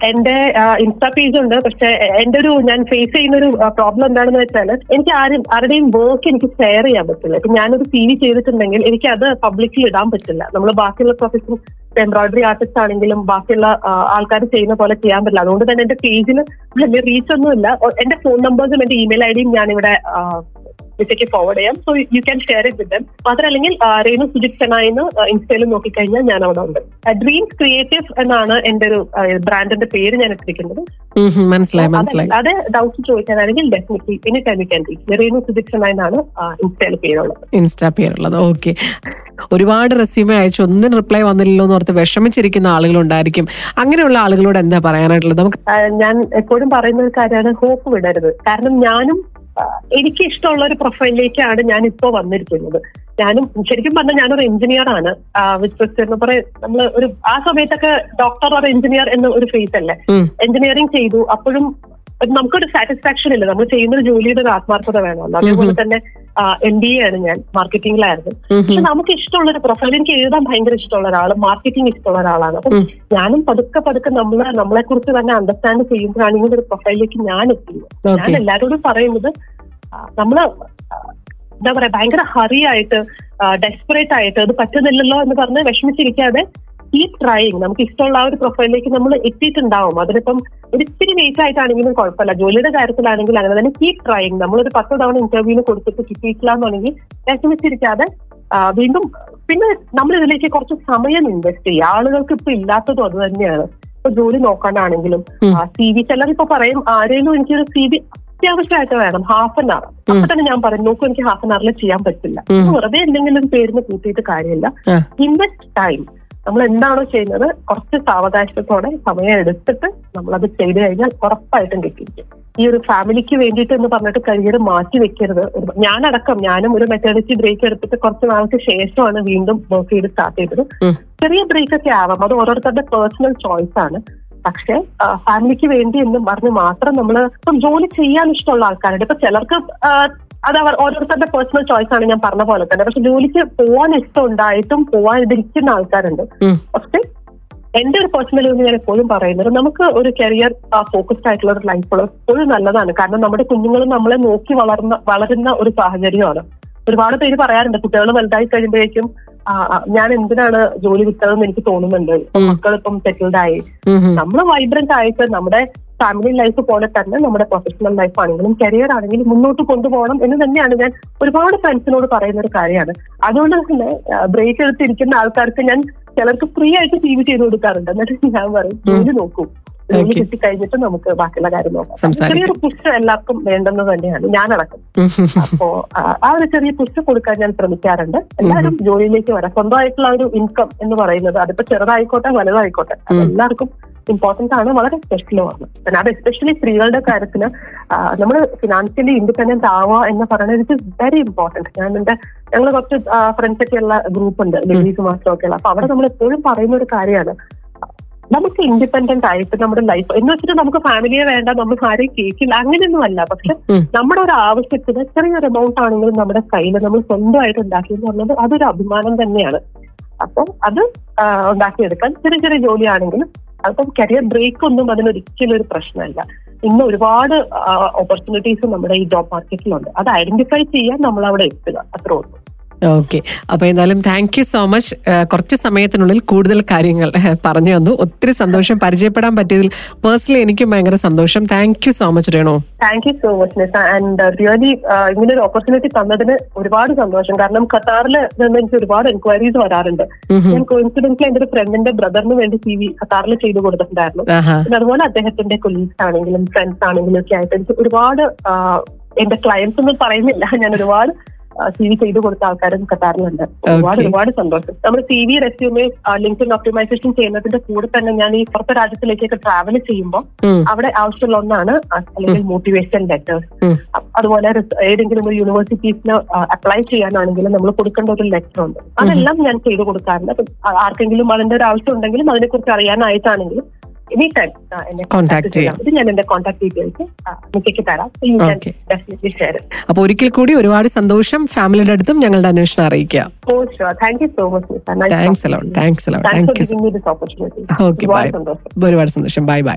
എന്റെ ഇൻസ്റ്റാ പേജ് ഉണ്ട്. പക്ഷെ എന്റെ ഒരു ഞാൻ ഫേസ് ചെയ്യുന്ന ഒരു പ്രോബ്ലം എന്താണെന്ന് വെച്ചാൽ എനിക്ക് ആരും ആരുടെയും വർക്ക് എനിക്ക് ഷെയർ ചെയ്യാൻ പറ്റില്ല. ഇപ്പൊ ഞാനൊരു സി വി ചെയ്തിട്ടുണ്ടെങ്കിൽ എനിക്ക് അത് പബ്ലിക്കിൽ ഇടാൻ പറ്റില്ല. നമ്മൾ ബാക്കിയുള്ള പ്രൊഫഷൻ എംബ്രോയിഡറി ആർട്ടിസ്റ്റ് ആണെങ്കിലും ബാക്കിയുള്ള ആൾക്കാർ ചെയ്യുന്ന പോലെ ചെയ്യാൻ പറ്റില്ല. അതുകൊണ്ട് തന്നെ എന്റെ പേജിന് വലിയ റീച്ച് ഒന്നുമില്ല. എന്റെ ഫോൺ നമ്പേഴ്സും എന്റെ ഇമെയിൽ ഐ ഡിയും ഞാനിവിടെ വിസയ്ക്ക് ഫോർവേഡ് ചെയ്യാം. So you can share it with them മാത്രമല്ലെങ്കിൽ Renu Renu Sujith ചെന്നായിന്ന് ഇൻസ്റ്റയിൽ നോക്കിക്കഴിഞ്ഞാൽ ഞാൻ അവിടെ ഉണ്ട്. ഡ്രീംസ് ക്രിയേറ്റീവ് എന്നാണ് എന്റെ ഒരു ബ്രാൻഡിന്റെ പേര് ഞാൻ എത്തിക്കുന്നത് മനസ്സിലായി മനസ്സിലായി. അത് doubt ചോദിക്കാനാണെങ്കിൽ definitely any time you can reach Renu Sujith Chennai എന്നാണ് ഇൻസ്റ്റയിൽ പേരുള്ളത്. ഇൻസ്റ്റാ പേരുള്ളത് ഓക്കെ ഒരുപാട് റെസ്യൂമെ അയച്ചു ഒന്നും റിപ്ലൈ വന്നില്ലല്ലോ എന്ന് ഓർത്ത് വിഷമിച്ചിരിക്കുന്ന ആളുകളുണ്ടായിരിക്കും. അങ്ങനെയുള്ള ആളുകളോട് എന്താ പറയാനായിട്ടുള്ളത്? നമുക്ക് ഞാൻ എപ്പോഴും പറയുന്ന ഒരു കാര്യമാണ് ഹോപ്പ് വിടരുത്. കാരണം ഞാനും എനിക്ക് ഇഷ്ടമുള്ള ഒരു പ്രൊഫൈലിലേക്കാണ് ഞാൻ ഇപ്പോ വന്നിരിക്കുന്നത്. ഞാനും ശരിക്കും പറഞ്ഞാൽ ഞാനൊരു എഞ്ചിനീയർ ആണ് നമ്മൾ ഒരു ആ സമയത്തൊക്കെ ഡോക്ടർ ഓർ എഞ്ചിനീയർ എന്ന ഒരു ഫേസ് അല്ലേ? എഞ്ചിനീയറിംഗ് ചെയ്തു. അപ്പോഴും നമുക്കൊരു സാറ്റിസ്ഫാക്ഷൻ ഇല്ല. നമ്മൾ ചെയ്യുന്ന ഒരു ജോലിയുടെ ഒരു ആത്മാർത്ഥത വേണമല്ലോ അതേപോലെ തന്നെ എം ബി എ ആണ് ഞാൻ മാർക്കറ്റിംഗിലായിരുന്നു. പക്ഷെ നമുക്ക് ഇഷ്ടമുള്ള ഒരു പ്രൊഫൈൽ എനിക്ക് എഴുതാൻ ഭയങ്കര ഇഷ്ടമുള്ള ഒരാൾ മാർക്കറ്റിംഗ് ഇഷ്ടമുള്ള ഒരാളാണ്. അപ്പം. ഞാനും പതുക്കെ പതുക്കെ നമ്മളെ നമ്മളെ കുറിച്ച് തന്നെ അണ്ടർസ്റ്റാൻഡ് ചെയ്യുമ്പോഴാണ് ഇങ്ങനെ ഒരു പ്രൊഫൈലിലേക്ക് ഞാൻ എത്തുന്നത്. ഞാൻ എല്ലാരോടും എല്ലാവരോടും പറയുന്നത് നമ്മൾ എന്താ പറയാ ഭയങ്കര ഹറി ആയിട്ട് ഡെസ്പറേറ്റ് ആയിട്ട് അത് പറ്റുന്നില്ലല്ലോ എന്ന് പറഞ്ഞ് വിഷമിച്ചിരിക്കാതെ കീപ് ട്രൈങ് നമുക്ക് ഇഷ്ടമുള്ള ആ ഒരു പ്രൊഫൈലിലേക്ക് നമ്മൾ എത്തിയിട്ടുണ്ടാവും. അതിനിപ്പം ഒരു ഇത്തിരി വെയിറ്റ് ആയിട്ടാണെങ്കിലും കുഴപ്പമില്ല. ജോലിയുടെ കാര്യത്തിലാണെങ്കിൽ അങ്ങനെ തന്നെ കീപ് ട്രൈങ് നമ്മളൊരു പത്ത് തവണ ഇന്റർവ്യൂവിന് കൊടുത്തിട്ട് കിട്ടിയിട്ടില്ല എന്നുണ്ടെങ്കിൽ വിഷമിച്ചിരിക്കാതെ വീണ്ടും പിന്നെ നമ്മൾ ഇതിലേക്ക് കുറച്ച് സമയം ഇൻവെസ്റ്റ് ചെയ്യുക. ആളുകൾക്ക് ഇപ്പൊ ഇല്ലാത്തതും അത് തന്നെയാണ്. ഇപ്പൊ ജോലി നോക്കാനാണെങ്കിലും. സി വി ചിലർ ഇപ്പൊ പറയും ആരെങ്കിലും എനിക്കൊരു സി വി അത്യാവശ്യമായിട്ട് വേണം. ഹാഫ് ആൻ അവർ അപ്പൊ തന്നെ ഞാൻ പറയും നോക്കും എനിക്ക് ഹാഫ് ആൻ അവറിൽ ചെയ്യാൻ പറ്റില്ല. വെറുതെ എന്തെങ്കിലും പേരിന് കൂട്ടിയിട്ട് കാര്യമില്ല. ഇൻവെസ്റ്റ് ടൈം നമ്മൾ എന്താണോ ചെയ്യുന്നത് കുറച്ച് സാവകാശത്തോടെ സമയം എടുത്തിട്ട് അത് ചെയ്തു കഴിഞ്ഞാൽ ഉറപ്പായിട്ടും കിട്ടിയിരിക്കും. ഈ ഒരു ഫാമിലിക്ക് വേണ്ടിയിട്ട് എന്ന് പറഞ്ഞിട്ട് കരിയർ മാറ്റി വെക്കരുത്. ഞാനടക്കം ഞാനും ഒരു മെറ്റേണിറ്റി ബ്രേക്ക് എടുത്തിട്ട് കുറച്ച് നാൾക്ക് ശേഷമാണ് വീണ്ടും വർക്ക് ചെയ്ത് സ്റ്റാർട്ട് ചെയ്തത്. ചെറിയ ബ്രേക്ക് ഒക്കെ ആവാം. അത് ഓരോരുത്തരുടെ പേഴ്സണൽ ചോയ്സ് ആണ്. പക്ഷെ ഫാമിലിക്ക് വേണ്ടി എന്ന് പറഞ്ഞ് മാത്രം നമ്മൾ ഇപ്പം ജോലി ചെയ്യാൻ ഇഷ്ടമുള്ള ആൾക്കാരുണ്ട്. ഇപ്പൊ ചിലർക്ക് അത് അവർ ഓരോരുത്തരുടെ പേഴ്സണൽ ചോയ്സ് ആണ് ഞാൻ പറഞ്ഞ പോലെ തന്നെ. പക്ഷെ ജോലിക്ക് പോവാൻ ഇഷ്ടം ഉണ്ടായിട്ടും പോവാതിരിക്കുന്ന ആൾക്കാരുണ്ട്. ഉം. പക്ഷെ എന്റെ ഒരു പേഴ്സണൽ എന്ന് ഞാൻ എപ്പോഴും പറയുന്നത് നമുക്ക് ഒരു കരിയർ ഫോക്കസ്ഡ് ആയിട്ടുള്ള ഒരു ലൈഫ് എപ്പോഴും നല്ലതാണ്. കാരണം നമ്മുടെ കുഞ്ഞുങ്ങൾ നമ്മളെ നോക്കി വളർന്ന വളരുന്ന ഒരു സാഹചര്യമാണ്. ഒരുപാട് പേര് പറയാറുണ്ട് കുട്ടികൾ വലുതായി കഴിയുമ്പോഴേക്കും ഞാൻ എന്തിനാണ് ജോലി വിട്ടതെന്ന് എനിക്ക് തോന്നുന്നുണ്ട്. മക്കളിപ്പം മക്കൾ ഇപ്പം സെറ്റിൽഡ് ആയി. നമ്മൾ വൈബ്രന്റ് ആയിട്ട് നമ്മുടെ ഫാമിലി ലൈഫ് പോലെ തന്നെ നമ്മുടെ പ്രൊഫഷണൽ ലൈഫ് ആണെങ്കിലും കരിയർ ആണെങ്കിലും മുന്നോട്ട് കൊണ്ടുപോകണം എന്ന് തന്നെയാണ് ഞാൻ ഒരുപാട് ഫ്രണ്ട്സിനോട് പറയുന്ന ഒരു കാര്യമാണ്. അതുകൊണ്ട് തന്നെ ബ്രേക്ക് എടുത്തിരിക്കുന്ന ആൾക്കാർക്ക് ഞാൻ ചിലർക്ക് ഫ്രീ ആയിട്ട് ടി വി ചെയ്ത് കൊടുക്കാറുണ്ട്. എന്നിട്ട് ഞാൻ പറയും ജോലി നോക്കൂ. ജോലി കിട്ടിക്കഴിഞ്ഞിട്ട് കിട്ടി നമുക്ക് ബാക്കിയുള്ള കാര്യം നോക്കാം. ചെറിയൊരു പുഷ് എല്ലാവർക്കും വേണ്ടെന്ന് തന്നെയാണ്. ഞാനടക്കം. അപ്പോ ആ ഒരു ചെറിയ പുഷ് കൊടുക്കാൻ ഞാൻ ശ്രമിക്കാറുണ്ട്. എല്ലാവരും ജോലിയിലേക്ക് വരാം. സ്വന്തമായിട്ടുള്ള ഒരു ഇൻകം എന്ന് പറയുന്നത് അതിപ്പോ ചെറുതായിക്കോട്ടെ വലുതായിക്കോട്ടെ. എല്ലാവർക്കും ഇമ്പോർട്ടന്റ് ആണ് വളരെ സ്പെഷ്യലുമാണ് പിന്നെ അത് എസ്പെഷ്യലി സ്ത്രീകളുടെ കാര്യത്തിൽ നമ്മൾ ഫിനാൻഷ്യലി ഇൻഡിപെൻഡന്റ് ആവുക എന്ന് പറയുന്നത് ഇറ്റ് ഇസ് വെരി ഇമ്പോർട്ടന്റ് ഞാൻ എന്റെ ഞങ്ങൾ കുറച്ച് ഫ്രണ്ട്സ് ഒക്കെ ഉള്ള ഗ്രൂപ്പ് ഉണ്ട് ലേഡീസ് മാത്രമൊക്കെ ഉള്ള. അപ്പൊ അവിടെ നമ്മൾ എപ്പോഴും പറയുന്ന ഒരു കാര്യമാണ് നമുക്ക് ഇൻഡിപെൻഡന്റ് ആയിട്ട് നമ്മുടെ ലൈഫ് എന്ന് വെച്ചിട്ട് നമുക്ക് ഫാമിലിയെ വേണ്ട നമ്മൾ ആരെയും കേൾക്കില്ല അങ്ങനെയൊന്നും അല്ല. പക്ഷെ നമ്മുടെ ഒരു ആവശ്യത്തിന് ചെറിയൊരു എമൗണ്ട് ആണെങ്കിലും നമ്മുടെ കയ്യിൽ നമ്മൾ സ്വന്തമായിട്ട് ഉണ്ടാക്കി എന്ന് പറഞ്ഞത് അതൊരു അഭിമാനം തന്നെയാണ്. അപ്പോൾ അത് ഉണ്ടാക്കിയെടുക്കാൻ ചെറിയ ചെറിയ ജോലിയാണെങ്കിലും അപ്പം കരിയർ ബ്രേക്ക് ഒന്നും അതിനൊരിക്കലും ഒരു പ്രശ്നമല്ല. ഇന്ന് ഒരുപാട് ഓപ്പർച്യൂണിറ്റീസ് നമ്മുടെ ഈ ജോബ് മാർക്കറ്റിലുണ്ട് അത് ഐഡന്റിഫൈ ചെയ്യാൻ നമ്മൾ അവിടെ എത്തുക. അത്രേ ഉള്ളൂ. ഓക്കെ അപ്പൊ എന്തായാലും താങ്ക് യു സോ മച്ച് കുറച്ച് സമയത്തിനുള്ളിൽ കൂടുതൽ കാര്യങ്ങൾ പറഞ്ഞു തന്നു. ഒത്തിരി സന്തോഷം. പരിചയപ്പെടാൻ പറ്റിയതിൽ പേഴ്സണലി എനിക്കും ഭയങ്കര സന്തോഷം. Thank you so much Renu. Thank you so much and really ഇങ്ങനെ ഒരു ഓപ്പർച്യൂണിറ്റി തന്നതിന് ഒരുപാട് സന്തോഷം. കാരണം ഖത്താറിൽ നിന്ന് എനിക്ക് ഒരുപാട് എൻക്വയറീസ് വരാറുണ്ട്. ഞാൻ കോയിൻസിഡൻസിൽ എന്റെ ഒരു ഫ്രണ്ടിന്റെ ബ്രദറിന് വേണ്ടി സി വി ഖത്താറിൽ ചെയ്തു കൊടുത്തിട്ടുണ്ടായിരുന്നു. പിന്നെ അതുപോലെ അദ്ദേഹത്തിന്റെ കൊലീഗ്സ് ആണെങ്കിലും ഫ്രണ്ട്സ് ആണെങ്കിലും ഒക്കെ ആയിട്ട് എനിക്ക് ഒരുപാട് എന്റെ ക്ലയൻസ് ഒന്നും പറയുന്നില്ല. ഞാൻ ഒരുപാട് സി വി ചെയ്തു കൊടുത്ത ആൾക്കാരും ഖത്താറിലുണ്ട് ഒരുപാട്. ഒരുപാട് സന്തോഷം. നമ്മൾ C V resume LinkedIn optimisation ചെയ്യുന്നതിന്റെ കൂടെ തന്നെ ഞാൻ ഈ പുറത്തെ രാജ്യത്തിലേക്കൊക്കെ ട്രാവൽ ചെയ്യുമ്പോൾ അവിടെ ആവശ്യമുള്ള ഒന്നാണ് അല്ലെങ്കിൽ മോട്ടിവേഷൻ ലെറ്റേഴ്സ് അതുപോലെ ഏതെങ്കിലും ഒരു യൂണിവേഴ്സിറ്റീസിന് അപ്ലൈ ചെയ്യാനാണെങ്കിലും നമ്മൾ കൊടുക്കേണ്ട ഒരു ലെറ്റർ ഉണ്ട്. അതെല്ലാം ഞാൻ ചെയ്തു കൊടുക്കാറുണ്ട്. ആർക്കെങ്കിലും അതിന്റെ ഒരു ആവശ്യം ഉണ്ടെങ്കിലും അതിനെക്കുറിച്ച് അറിയാനായിട്ടാണെങ്കിലും എനി ടൈം എന്നെ Contact കോൺടാക്ട് ചെയ്യാം. ഇത് ഞാൻ എന്റെ കോൺടാക്ട് ഡീറ്റെയിൽസ് നിക്കയ്ക്ക് തരാം. You can Okay. Definitely share അപ്പൊ ഒരിക്കൽ കൂടി ഒരുപാട് സന്തോഷം. ഫാമിലിയുടെ അടുത്തും ഞങ്ങളുടെ അന്വേഷണം അറിയിക്കാം. ഒരുപാട് ഒരുപാട് സന്തോഷം. Bye bye